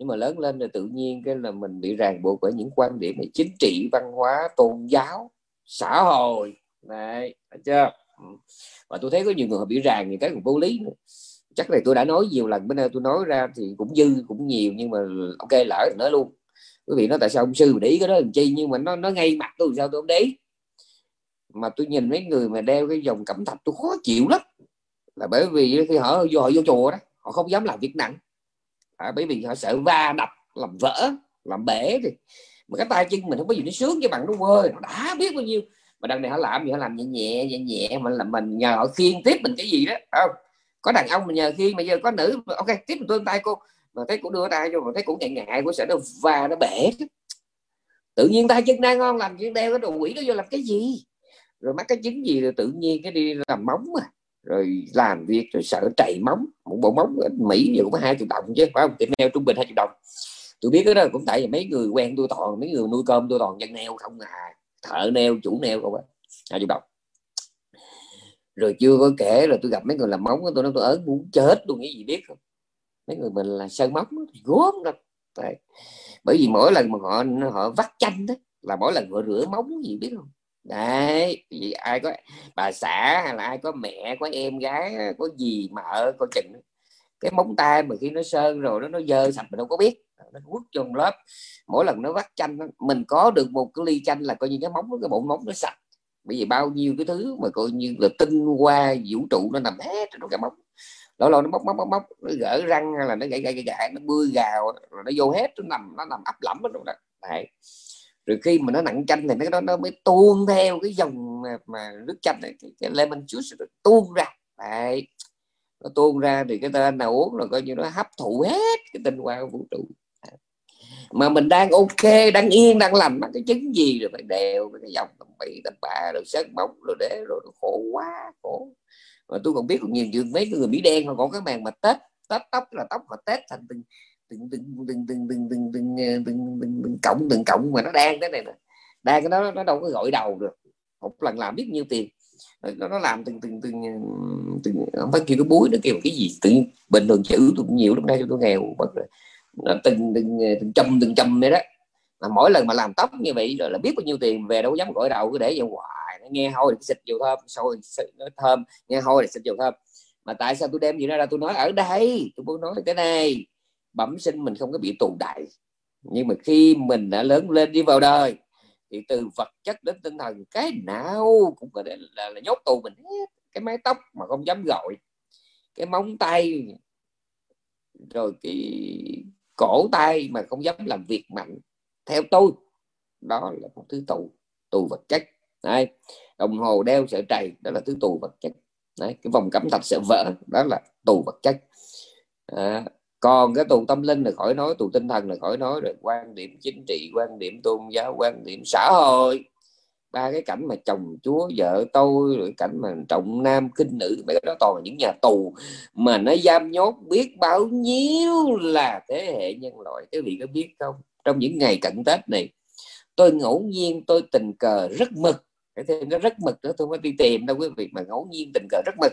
Nhưng mà lớn lên là tự nhiên cái là mình bị ràng buộc bởi những quan điểm về chính trị, văn hóa, tôn giáo, xã hội. Này thấy chưa? Mà và tôi thấy có nhiều người bị ràng những cái còn vô lý nữa. Chắc này tôi đã nói nhiều lần, bữa nay tôi nói ra thì cũng dư, cũng nhiều, nhưng mà ok, lỡ nói luôn. Quý vị nói tại sao ông sư để ý cái đó làm chi? Nhưng mà nó nó ngay mặt tôi, sao tôi không để ý? Mà tôi nhìn mấy người mà đeo cái dòng cẩm thạch tôi khó chịu lắm. Là bởi vì khi họ vô họ vô chùa đó, họ không dám làm việc nặng à, bởi vì họ sợ va đập làm vỡ làm bể thì mà cái tay chân mình không có gì nó sướng cho bạn nó ơi đã biết bao nhiêu. Mà đằng này họ làm gì? Họ làm nhẹ nhẹ nhẹ nhẹ. Mà là mình nhờ họ khiên tiếp mình cái gì đó không? Có đàn ông mình nhờ khiên mà giờ có nữ ok tiếp mình tôi tay cô. Mà thấy cũng đưa tay vô mà thấy cũng ngại ngại của sợ nó va nó bể. Tự nhiên tay chân đang ngon làm chuyện đeo cái đồ quỷ đó vô làm cái gì? Rồi mắc cái chứng gì rồi tự nhiên cái đi làm móng à rồi làm việc, rồi sợ chạy móng, một bộ móng ở Mỹ giờ cũng có hai triệu đồng chứ, phải không? Tiệm neo trung bình hai triệu đồng. Tôi biết cái đó cũng tại vì mấy người quen tôi toàn, mấy người nuôi cơm tôi toàn dân neo không à. Thợ neo, chủ neo không á, hai triệu đồng. Rồi chưa có kể là tôi gặp mấy người làm móng tôi nói, tôi ớn muốn chết luôn nghĩ gì biết không? Mấy người mình là sơn móng thì gốm lắm. Bởi vì mỗi lần mà họ họ vắt chanh đó, là mỗi lần họ rửa móng gì biết không? Đấy vì ai có bà xã hay là ai có mẹ có em gái có gì mợ có chừng cái móng tay mà khi nó sơn rồi nó nó dơ sạch mình đâu có biết. Nó quất trong lớp. Mỗi lần nó vắt chanh mình có được một cái ly chanh là coi như cái móng cái bộ móng nó sạch. Bởi vì bao nhiêu cái thứ mà coi như là tinh hoa vũ trụ nó nằm hết trong cái móng. Lâu lâu nó móc móc móc móc nó gỡ răng hay là nó gãy gãy gãy, nó bươi gào rồi nó vô hết nó nằm nó nằm ấp lẫm ở trong đó. Đấy rồi khi mà nó nặng chanh thì nó nó, nó mới tuôn theo cái dòng mà, mà nước chanh này cái, cái lemon juice nó tuôn ra. Đấy. nó tuôn ra thì cái tên nào uống là coi như nó hấp thụ hết cái tinh hoa của vũ trụ. Mà mình đang ok đang yên đang lành mà cái chứng gì rồi phải đeo cái dòng tầm bậy tầm bạ rồi sớt bóng rồi để rồi khổ quá khổ. Mà tôi còn biết còn nhiều trường mấy người mỹ đen họ còn cái màn mà tết tết tóc là tóc họ tết thành từng từng từng từng từng từng từng từng từng từng từng cộng từng cộng mà nó đang thế này nè đang cái đó nó đâu có gọi đầu được một lần làm biết nhiêu tiền nó, nó làm từng từng từng từng không phải kêu cái búi nó kêu cái gì tự bình thường chữ tôi cũng nhiều lúc nay cho tôi nghèo mất rồi nó từng từng từng trăm từng trăm vậy đó mà mỗi lần mà làm tóc như vậy rồi là biết bao nhiêu tiền về đâu dám gọi đầu cứ để vậy hoài nó nghe hôi thì xịt dầu thơm sôi nó thơm nghe hôi thì xịt dầu thơm mà tại sao tôi đem gì ra tôi nói ở đây tôi muốn nói cái này bẩm sinh mình không có bị tù đại nhưng mà khi mình đã lớn lên đi vào đời thì từ vật chất đến tinh thần cái nào cũng có thể là, là nhốt tù mình hết cái mái tóc mà không dám gọi cái móng tay rồi cái cổ tay mà không dám làm việc mạnh theo tôi đó là một thứ tù tù vật chất Đấy. đồng hồ đeo sợi trầy đó là thứ tù vật chất Đấy. cái vòng cấm thạch sợ vỡ đó là tù vật chất à, còn cái tù tâm linh là khỏi nói, tù tinh thần là khỏi nói, rồi quan điểm chính trị, quan điểm tôn giáo, quan điểm xã hội. Ba cái cảnh mà chồng chúa, vợ tôi, rồi cảnh mà trọng nam, kinh nữ, mấy cái đó toàn là những nhà tù mà nó giam nhốt biết bao nhiêu là thế hệ nhân loại. Cái vị có biết không? Trong những ngày cận tết này, tôi ngẫu nhiên tôi tình cờ rất mực cái thêm cái rất mực nữa tôi mới đi tìm đâu quý vị, mà ngẫu nhiên tình cờ rất mực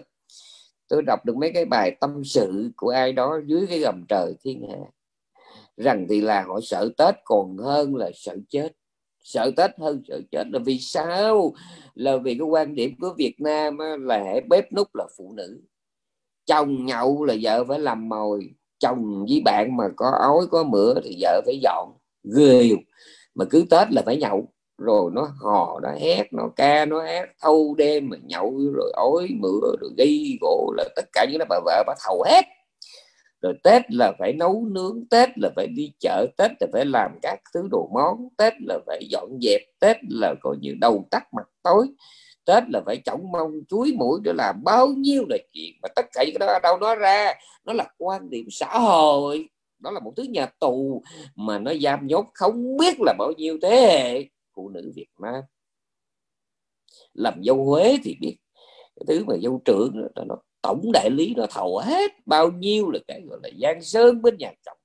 tôi đọc được mấy cái bài tâm sự của ai đó dưới cái gầm trời thiên hạ. Rằng thì là họ sợ tết còn hơn là sợ chết. Sợ tết hơn sợ chết là vì sao? Là vì cái quan điểm của việt nam là bếp nút là phụ nữ. Chồng nhậu là vợ phải làm mồi. Chồng với bạn mà có ói có mửa thì vợ phải dọn. Ghê. Mà cứ tết là phải nhậu rồi nó hò nó hét, nó ca, nó hét thâu đêm mà nhậu, rồi ối mửa, rồi gây gỗ, là tất cả những cái bà vợ bà thầu hết. Rồi tết là phải nấu nướng, tết là phải đi chợ, tết là phải làm các thứ đồ món, tết là phải dọn dẹp, tết là coi như đầu tắt mặt tối. Tết là phải chổng mông, chuối mũi để làm bao nhiêu là chuyện mà tất cả những cái đó đâu nói ra. Nó là quan điểm xã hội. Đó là một thứ nhà tù mà nó giam nhốt không biết là bao nhiêu thế hệ phụ nữ Việt Nam. Làm dâu Huế thì biết cái thứ mà dâu trưởng đó, nó tổng đại lý nó thầu hết bao nhiêu là cái gọi là giang sơn bên nhà chồng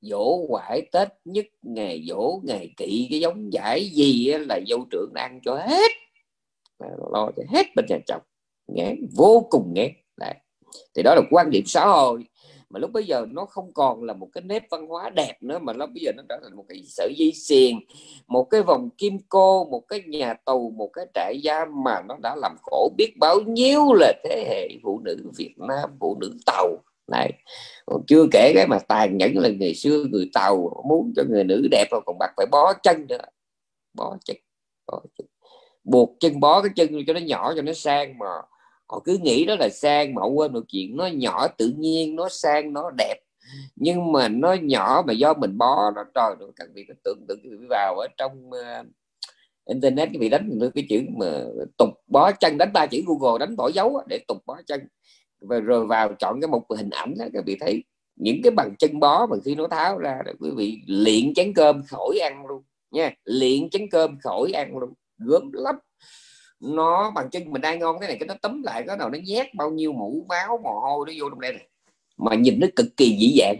dỗ quải tết nhất ngày dỗ ngày kỵ cái giống giải gì là dâu trưởng ăn cho hết. Lo cho hết bên nhà chồng ngán vô cùng ngán. Đấy. thì đó là quan điểm xã hội mà lúc bây giờ nó không còn là một cái nếp văn hóa đẹp nữa, mà nó bây giờ nó trở thành một cái sợi dây xiềng, một cái vòng kim cô, một cái nhà tù, một cái trại giam mà nó đã làm khổ biết bao nhiêu là thế hệ phụ nữ Việt Nam, phụ nữ tàu. Này, còn chưa kể cái mà tàn nhẫn là ngày xưa người tàu muốn cho người nữ đẹp rồi còn bắt phải bó chân nữa. Bó chân bó chân. Buộc chân, bó cái chân cho nó nhỏ, cho nó sang mà họ cứ nghĩ đó là sang mà họ quên một chuyện nó nhỏ tự nhiên nó sang nó đẹp. Nhưng mà nó nhỏ mà do mình bó nó trời nó cần bị tưởng tượng vào ở trong uh, internet cái bị đánh được cái chữ mà tục bó chân đánh ba chữ google đánh bỏ dấu để tục bó chân. Và rồi vào chọn cái một hình ảnh đó các vị thấy những cái bằng chân bó mà khi nó tháo ra là quý vị luyện chén cơm khỏi ăn luôn nha luyện chén cơm khỏi ăn luôn gớm lắm nó bằng chân mình đang ngon cái này cái nó tấm lại cái nào nó nhét bao nhiêu mũ máu mồ hôi nó vô trong đây này. Mà nhìn nó cực kỳ dĩ dạng.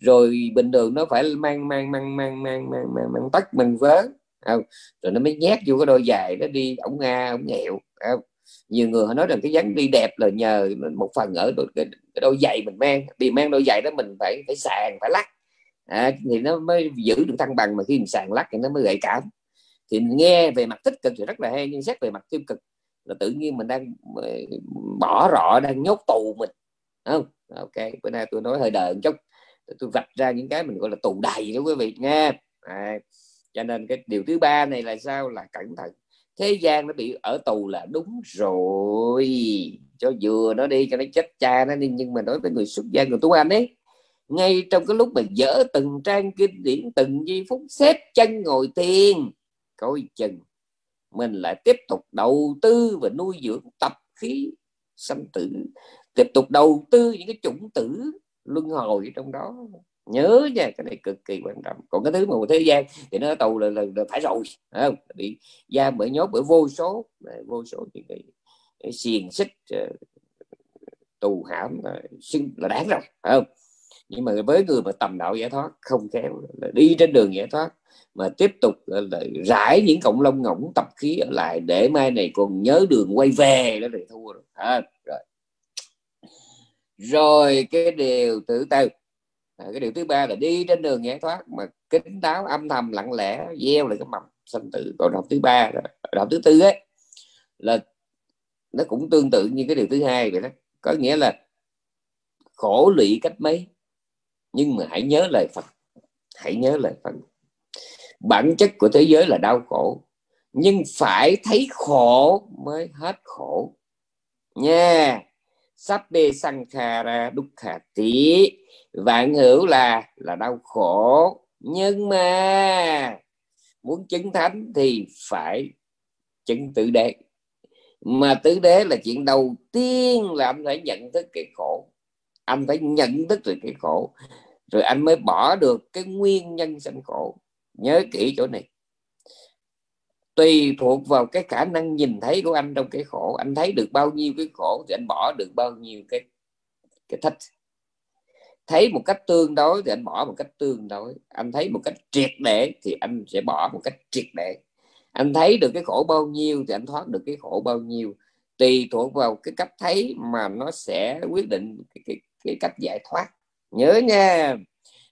Rồi bình thường nó phải mang mang mang mang mang mang mang, mang tắt mang vớ. Không? rồi nó mới nhét vô cái đôi giày nó đi ổng nga ổng nghẹo. Không? nhiều người họ nói rằng cái dáng đi đẹp là nhờ một phần ở đôi, cái, cái đôi giày mình mang. Vì mang đôi giày đó mình phải phải sàn phải lắc. À, thì nó mới giữ được thăng bằng mà khi mình sàn lắc thì nó mới gợi cảm thì nghe về mặt tích cực thì rất là hay nhưng xét về mặt tiêu cực là tự nhiên mình đang ờ, bỏ rọ đang nhốt tù mình. Không? Ok bữa nay tôi nói hơi đời một chút tôi vạch ra những cái mình gọi là tù đầy đó quý vị nghe à, cho nên cái điều thứ ba này là sao? Là cẩn thận. Thế gian nó bị ở tù là đúng rồi. Cho vừa nó đi cho nó chết cha nó đi nhưng mà nói với người xuất gia người tu anh ấy ngay trong cái lúc mà dở từng trang kinh điển từng giây phút xếp chân ngồi thiền coi chừng mình lại tiếp tục đầu tư và nuôi dưỡng tập khí sanh tử tiếp tục đầu tư những cái chủng tử luân hồi trong đó. Nhớ nha cái này cực kỳ quan trọng. Còn cái thứ mà một thế gian thì nó tù là, là, là phải rồi không? Bị giam bởi nhốt bởi vô số vô số những cái, cái xiềng xích ờ, tù hãm là, là đáng rồi không? Nhưng mà với người mà tầm đạo giải thoát không khéo là đi trên đường giải thoát mà tiếp tục là, là rải những cộng lông ngỗng tập khí ở lại để mai này còn nhớ đường quay về đó thì thua rồi. À, rồi. Rồi cái điều thứ tư. À, cái điều thứ ba là đi trên đường giải thoát mà kính đáo âm thầm lặng lẽ gieo lại cái mầm sanh tử. Còn đạo thứ ba đạo thứ tư ấy là nó cũng tương tự như cái điều thứ hai vậy đó. Có nghĩa là khổ lụy cách mấy? Nhưng mà hãy nhớ lời Phật. Hãy nhớ lời Phật. Bản chất của thế giới là đau khổ, nhưng phải thấy khổ mới hết khổ. Nha. Sabbe Sankhara Dukkati vạn hữu là là đau khổ. Nhưng mà muốn chứng thánh thì phải chứng tự đế. Mà tứ đế là chuyện đầu tiên là anh phải nhận thức cái khổ. Anh phải nhận thức được cái khổ rồi anh mới bỏ được cái nguyên nhân sanh khổ. Nhớ kỹ chỗ này. Tùy thuộc vào cái khả năng nhìn thấy của anh trong cái khổ. Anh thấy được bao nhiêu cái khổ thì anh bỏ được bao nhiêu cái cái thích thấy một cách tương đối thì anh bỏ một cách tương đối. Anh thấy một cách triệt để thì anh sẽ bỏ một cách triệt để. Anh thấy được cái khổ bao nhiêu thì anh thoát được cái khổ bao nhiêu. Tùy thuộc vào cái cách thấy mà nó sẽ quyết định cái, cái, cái cách giải thoát nhớ nha,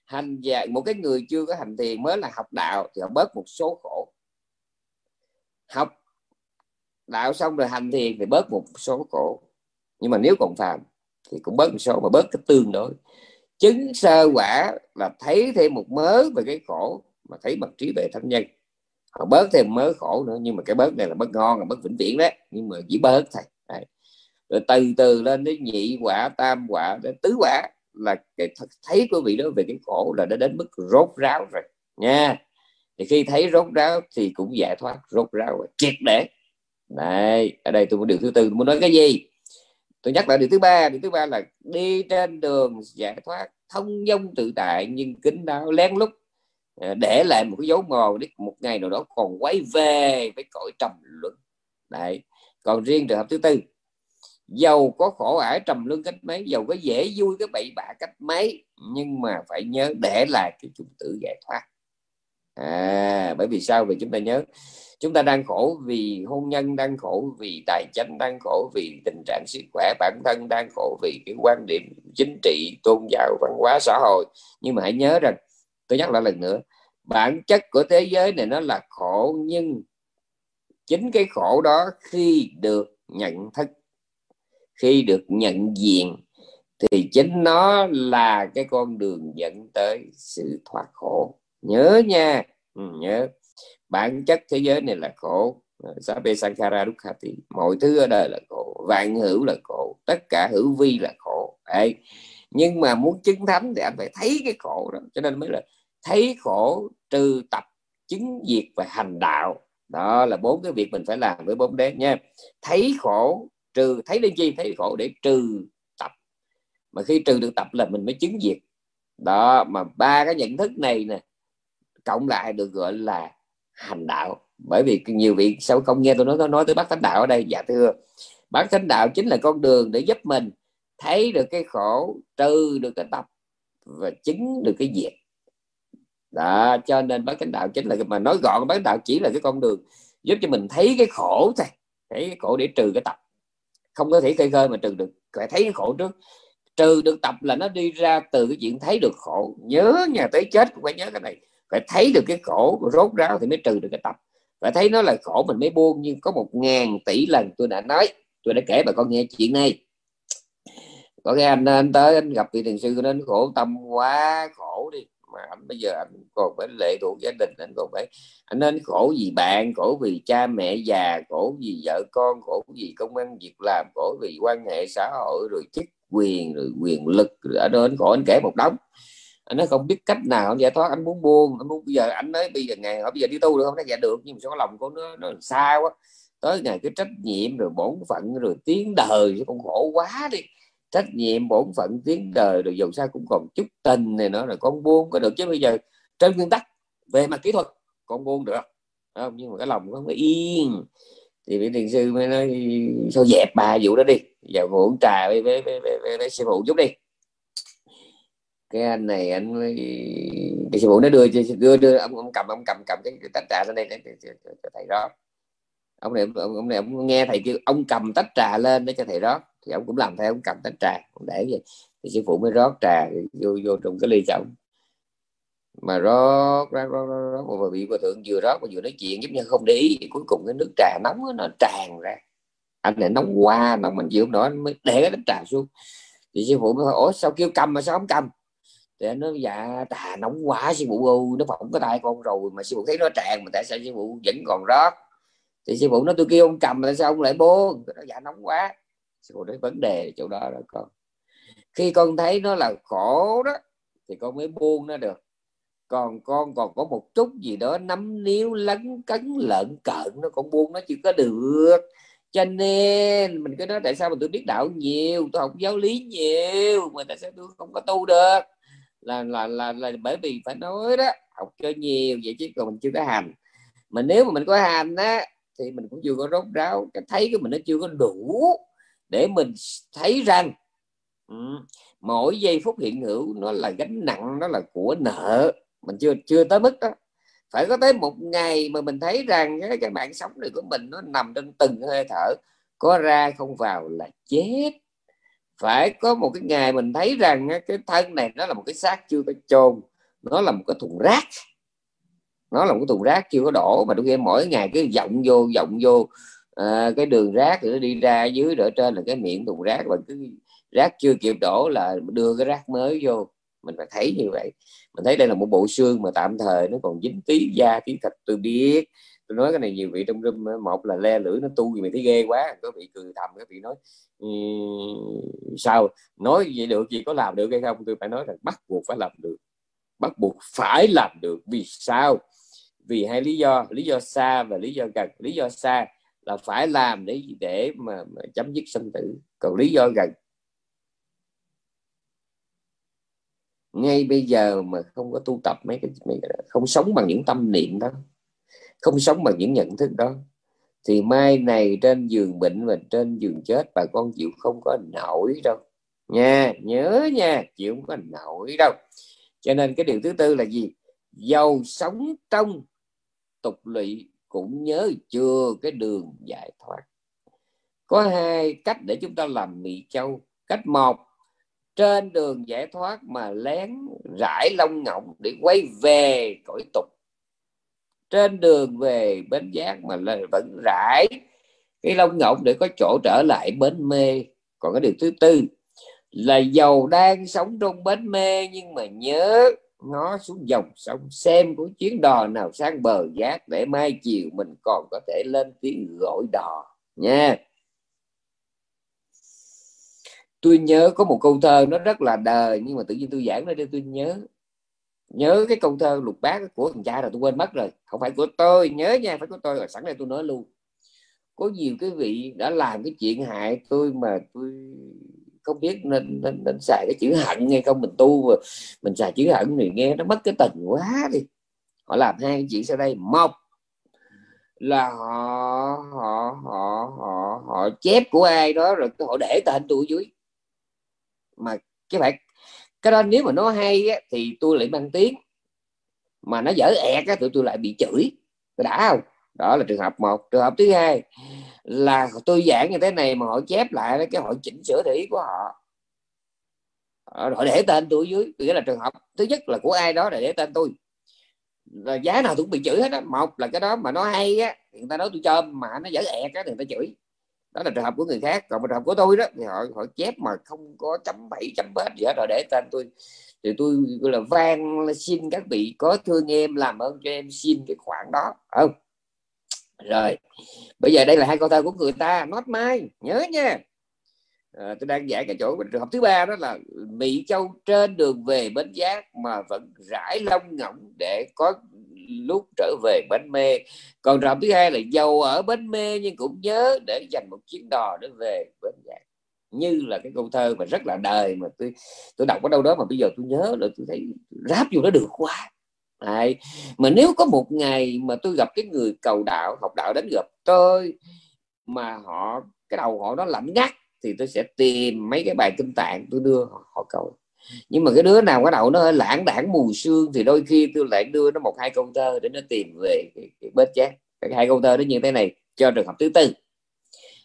hành giả một cái người chưa có hành thiền mới là học đạo thì họ bớt một số khổ. Học đạo xong rồi hành thiền thì bớt một số khổ. Nhưng mà nếu còn phàm thì cũng bớt một số mà bớt cái tương đối. Chứng sơ quả là thấy thêm một mớ về cái khổ mà thấy bằng trí tuệ thánh nhân. Họ bớt thêm mớ khổ nữa, nhưng mà cái bớt này là bớt ngon, là bớt vĩnh viễn đấy. Nhưng mà chỉ bớt thôi. Đấy. rồi từ từ lên đến nhị quả, tam quả, đến tứ quả là cái thấy của vị đó về cái khổ là đã đến mức rốt ráo rồi, nha. Thì khi thấy rốt ráo thì cũng giải thoát rốt ráo rồi, triệt để. Này, ở đây tôi muốn điều thứ tư, tôi muốn nói cái gì? Tôi nhắc lại điều thứ ba, điều thứ ba là đi trên đường giải thoát, thông dong tự tại nhưng kính đáo, lén lút. Ờ, để lại một cái dấu mòn để một ngày nào đó còn quay về với cõi trầm luận đấy, còn riêng trường hợp thứ tư giàu có khổ ải trầm lương cách mấy, giàu có dễ vui cái bậy bạ cách mấy. Nhưng mà phải nhớ để lại cái chủng tử giải thoát. À bởi vì sao? Vì chúng ta nhớ, chúng ta đang khổ vì hôn nhân, đang khổ vì tài chính, đang khổ vì tình trạng sức khỏe bản thân, đang khổ vì cái quan điểm chính trị, tôn giáo, văn hóa, xã hội. Nhưng mà hãy nhớ rằng, tôi nhắc lại lần nữa, bản chất của thế giới này nó là khổ, nhưng chính cái khổ đó khi được nhận thức khi được nhận diện thì chính nó là cái con đường dẫn tới sự thoát khổ. Nhớ nha. Ừ, nhớ. Bản chất thế giới này là khổ. Ờ, Sabe Sankara Dukkati mọi thứ ở đời là khổ vạn hữu là khổ tất cả hữu vi là khổ. Đấy. nhưng mà muốn chứng thánh thì anh phải thấy cái khổ đó. Cho nên mới là thấy khổ trừ tập chứng diệt và hành đạo. Đó là bốn cái việc mình phải làm với bốn đế nha. Thấy khổ trừ thấy lên chi thấy khổ để trừ tập. Mà khi trừ được tập là mình mới chứng diệt. Đó, mà ba cái nhận thức này nè, cộng lại được gọi là hành đạo. Bởi vì nhiều vị sao không nghe tôi nói tôi nói tới bác thánh đạo ở đây? Dạ thưa. Bác thánh đạo chính là con đường để giúp mình thấy được cái khổ, trừ được cái tập và chứng được cái diệt. Đó, cho nên bác thánh đạo chính là mà nói gọn bác đạo chỉ là cái con đường giúp cho mình thấy cái khổ thôi. Thấy cái khổ để trừ cái tập không có thể khơi khơi mà trừ được. Phải thấy khổ trước. Trừ được tập là nó đi ra từ cái chuyện thấy được khổ. Nhớ nhà tới chết cũng phải nhớ cái này. Phải thấy được cái khổ, rốt ráo thì mới trừ được cái tập. Phải thấy nó là khổ mình mới buông, nhưng có một ngàn tỷ lần tôi đã nói, tôi đã kể bà con nghe chuyện này. Có cái anh anh tới, anh gặp vị thiền sư, nên khổ tâm quá, khổ đi mà anh bây giờ anh còn phải lệ thuộc gia đình anh còn phải anh nên khổ vì bạn, khổ vì cha mẹ già, khổ vì vợ con, khổ vì công an việc làm, khổ vì quan hệ xã hội, rồi chức quyền, rồi quyền lực, rồi ở đó khổ anh kể một đống. Anh nói không biết cách nào anh giải thoát anh muốn buông anh muốn, bây giờ anh nói bây giờ ngày, bây giờ đi tu được không? Nó dạ được, nhưng mà số lòng của nó nó xa quá. Tới ngày cái trách nhiệm, rồi bổn phận, rồi tiếng đời con khổ quá đi trách nhiệm bổn phận tiếng đời rồi dù sao cũng còn chút tình này nữa rồi con buông có được. Chứ bây giờ trên nguyên tắc về mặt kỹ thuật con buông được. Không? Nhưng mà cái lòng không có yên. Thì vị thiền sư mới nói sao dẹp bà vụ đó đi. Giờ uống trà với, với, với, với, với, với sư phụ chút đi. Cái anh này anh cái sư phụ nó đưa đưa đưa ông, ông cầm ông cầm cầm cái, tách trà lên đây để cho thầy đó ông này ông, ông này ông nghe thầy kêu ông cầm tách trà lên để cho thầy đó thì ông cũng làm theo ông cầm tách trà ông để vậy. Thì sư phụ mới rót trà vô vô trong cái ly cho ông mà rót rót rót rót, rót mà bị hòa thượng vừa rót mà vừa nói chuyện giống như không để ý. Thì cuối cùng cái nước trà nóng nó tràn ra. Anh này nóng quá nóng mình chịu nổi anh mới để cái tách trà xuống. Thì sư phụ mới hỏi ủa sao kêu cầm mà sao không cầm? Thì anh nói dạ trà nóng quá sư phụ ơi nó phỏng cái tay con rồi mà sư phụ thấy nó tràn mà tại sao sư phụ vẫn còn rót? Thì sư phụ nói tôi kêu ông cầm mà tại sao ông lại bố? Nó dạ nóng quá của cái vấn đề chỗ đó đó con. Khi con thấy nó là khổ đó thì con mới buông nó được. Còn con còn có một chút gì đó nắm níu lấn cấn lợn cợn nó con buông nó chưa có được. Cho nên mình cứ nói tại sao mà tôi biết đạo nhiều? Tôi học giáo lý nhiều mà tại sao tôi không có tu được? Là là là, là bởi vì phải nói đó học cho nhiều vậy chứ còn mình chưa có hành. Mà nếu mà mình có hành á thì mình cũng chưa có rốt ráo cái thấy của mình nó chưa có đủ để mình thấy rằng ừ, mỗi giây phút hiện hữu nó là gánh nặng nó là của nợ. Mình chưa chưa tới mức đó. Phải có tới một ngày mà mình thấy rằng cái, cái mạng sống này của mình nó nằm trong từng hơi thở có ra không vào là chết. Phải có một cái ngày mình thấy rằng cái thân này nó là một cái xác chưa có chôn nó là một cái thùng rác. Nó là một cái thùng rác chưa có đổ mà đôi khi mỗi ngày cứ vọng vô vọng vô à, cái đường rác thì nó đi ra dưới ở trên là cái miệng thùng rác và cứ rác chưa kịp đổ là đưa cái rác mới vô. Mình phải thấy như vậy. Mình thấy đây là một bộ xương mà tạm thời nó còn dính tí da tí thịt tôi biết. Tôi nói cái này nhiều vị trong room ờ, một là le lưỡi nó tu gì mày thấy ghê quá. Có vị cười thầm có vị nói sao? Nói vậy được gì có làm được hay không? Tôi phải nói rằng bắt buộc phải làm được. Bắt buộc phải làm được. Vì sao? Vì hai lý do. Lý do xa và lý do gần. Lý do xa là phải làm để để mà, mà chấm dứt sinh tử. Còn lý do gần ngay bây giờ mà không có tu tập mấy cái, mấy cái không sống bằng những tâm niệm đó không sống bằng những nhận thức đó thì mai này trên giường bệnh và trên giường chết bà con chịu không có nổi đâu. Nha nhớ nha chịu không có nổi đâu. Cho nên cái điều thứ tư là gì? Giàu sống trong tục lụy cũng nhớ chưa cái đường giải thoát. Có hai cách để chúng ta làm mì châu cách một, trên đường giải thoát mà lén rải lông ngọng để quay về cõi tục. Trên đường về bến giác mà vẫn rải cái lông ngọng để có chỗ trở lại bến mê. Còn cái điều thứ tư là giàu đang sống trong bến mê nhưng mà nhớ ngó xuống dòng sông xem có chuyến đò nào sang bờ giác để mai chiều mình còn có thể lên tiếng gọi đò nha. Tôi nhớ có một câu thơ nó rất là đời, nhưng mà tự nhiên tôi giảng nó đi tôi nhớ. Nhớ cái câu thơ lục bát của thằng cha rồi tôi quên mất rồi. Không phải của tôi, nhớ nha, phải của tôi rồi sẵn đây tôi nói luôn. Có nhiều cái vị đã làm cái chuyện hại tôi mà tôi không biết nên nên, nên xài cái chữ hận hay không? Mình tu mà mình xài chữ hận thì nghe nó mất cái tình quá đi. Họ làm hai cái chuyện sau đây. Một là họ họ họ họ họ chép của ai đó rồi họ để tên tôi dưới. Mà cái phải cái đó nếu mà nó hay á, thì tôi lại mang tiếng. Mà nó dở ẹt á, tụi tôi lại bị chửi. Đã không? Đó là trường hợp một. Trường hợp thứ hai là tôi giảng như thế này mà họ chép lại cái họ chỉnh sửa ý của họ. Ờ, họ để tên tôi dưới, nghĩa là trường hợp thứ nhất là của ai đó là để tên tôi. Là giá nào cũng bị chửi hết á. Một là cái đó mà nó hay á người ta nói tôi cho, mà nó dở ẹt á, thì người ta chửi. Đó là trường hợp của người khác. Còn trường hợp của tôi đó, thì họ họ chép mà không có chấm bảy, chấm bết gì hết rồi để tên tôi. Thì tôi gọi là van xin các vị có thương em, làm ơn cho em xin cái khoản đó không? Rồi. Bây giờ đây là hai câu thơ của người ta. Not mai. Nhớ nha. À, tôi đang giải cái chỗ trường hợp thứ ba đó là mỹ châu trên đường về bến giác mà vẫn rải lông ngỗng để có lúc trở về bến mê. Còn trường hợp thứ hai là giàu ở bến mê nhưng cũng nhớ để dành một chuyến đò để về bến giác. Như là cái câu thơ mà rất là đời mà tôi tôi đọc ở đâu đó mà bây giờ tôi nhớ là tôi thấy ráp vô nó được quá. Đấy. mà nếu có một ngày mà tôi gặp cái người cầu đạo học đạo đến gặp tôi mà họ cái đầu họ nó lạnh ngắt thì tôi sẽ tìm mấy cái bài kinh tạng tôi đưa họ, họ cầu. Nhưng mà cái đứa nào cái đầu nó hơi lãng đảng mù sương thì đôi khi tôi lại đưa nó một hai câu thơ để nó tìm về cái, cái bết chát. Hai câu thơ đó như thế này cho trường hợp thứ tư.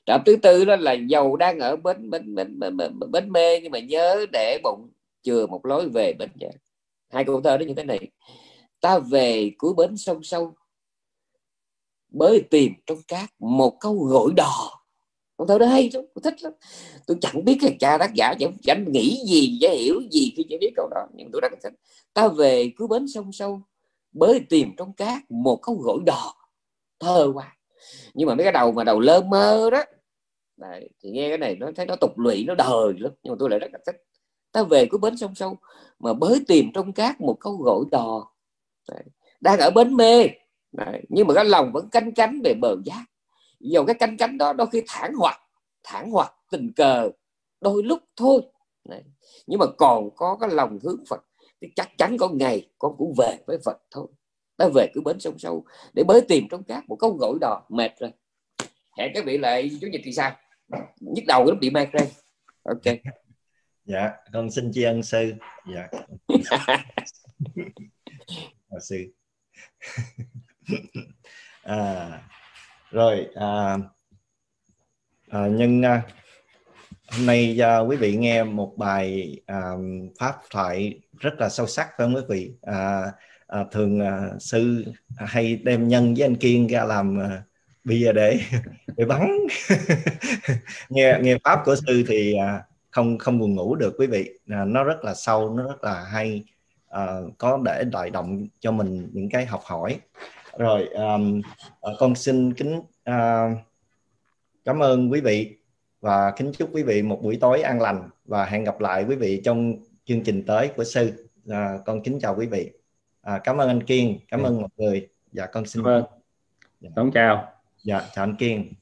Trường hợp thứ tư đó là dầu đang ở bến bến bến, bến, bến, bến mê nhưng mà nhớ để bụng chừa một lối về bến chát. Hai câu thơ đó như thế này ta về cuối bến sông sâu bới tìm trong cát một câu gọi đò. Con thơ đó hay lắm tôi thích lắm. Tôi chẳng biết là cha tác giả chẳng, chẳng nghĩ gì chẳng hiểu gì khi chỉ biết câu đó nhưng tôi rất thích. Ta về cuối bến sông sâu bới tìm trong cát một câu gọi đò. Thơ quá. Nhưng mà mấy cái đầu mà đầu lơ mơ đó Đấy, thì nghe cái này nó thấy nó tục lụy nó đời lắm nhưng mà tôi lại rất là thích. Ta về cuối bến sông sâu mà bới tìm trong cát một câu gọi đò. Đấy. đang ở bến mê. Đấy. nhưng mà cái lòng vẫn canh cánh về bờ giác. Dầu cái canh cánh đó đôi khi thản hoặc thản hoặc tình cờ đôi lúc thôi. Đấy. nhưng mà còn có cái lòng hướng Phật. Thì chắc chắn có ngày con cũng về với Phật thôi. Ta về cứ bến sông sâu để bới tìm trong cát một câu gội đò mệt rồi. Hẹn các vị lại chủ nhật thì sao? Nhức đầu nó bị mệt rồi ok.
Dạ con xin tri ân sư. Dạ Ờ, à, sư à, rồi à, à, nhân à, hôm nay à, quý vị nghe một bài à, pháp thoại rất là sâu sắc phải không quý vị? À, à, thường à, sư hay đem nhân với anh kiên ra làm à, bia để để bắn. Nghe nghe pháp của sư thì à, không không buồn ngủ được quý vị. À, nó rất là sâu nó rất là hay à, có để đại động cho mình những cái học hỏi. Rồi um, con xin kính uh, cảm ơn quý vị và kính chúc quý vị một buổi tối an lành và hẹn gặp lại quý vị trong chương trình tới của sư. À, con kính chào quý vị. À, cảm ơn anh kiên cảm ơn mọi người. Dạ con xin
vâng. dạ. chào.
Dạ chào anh kiên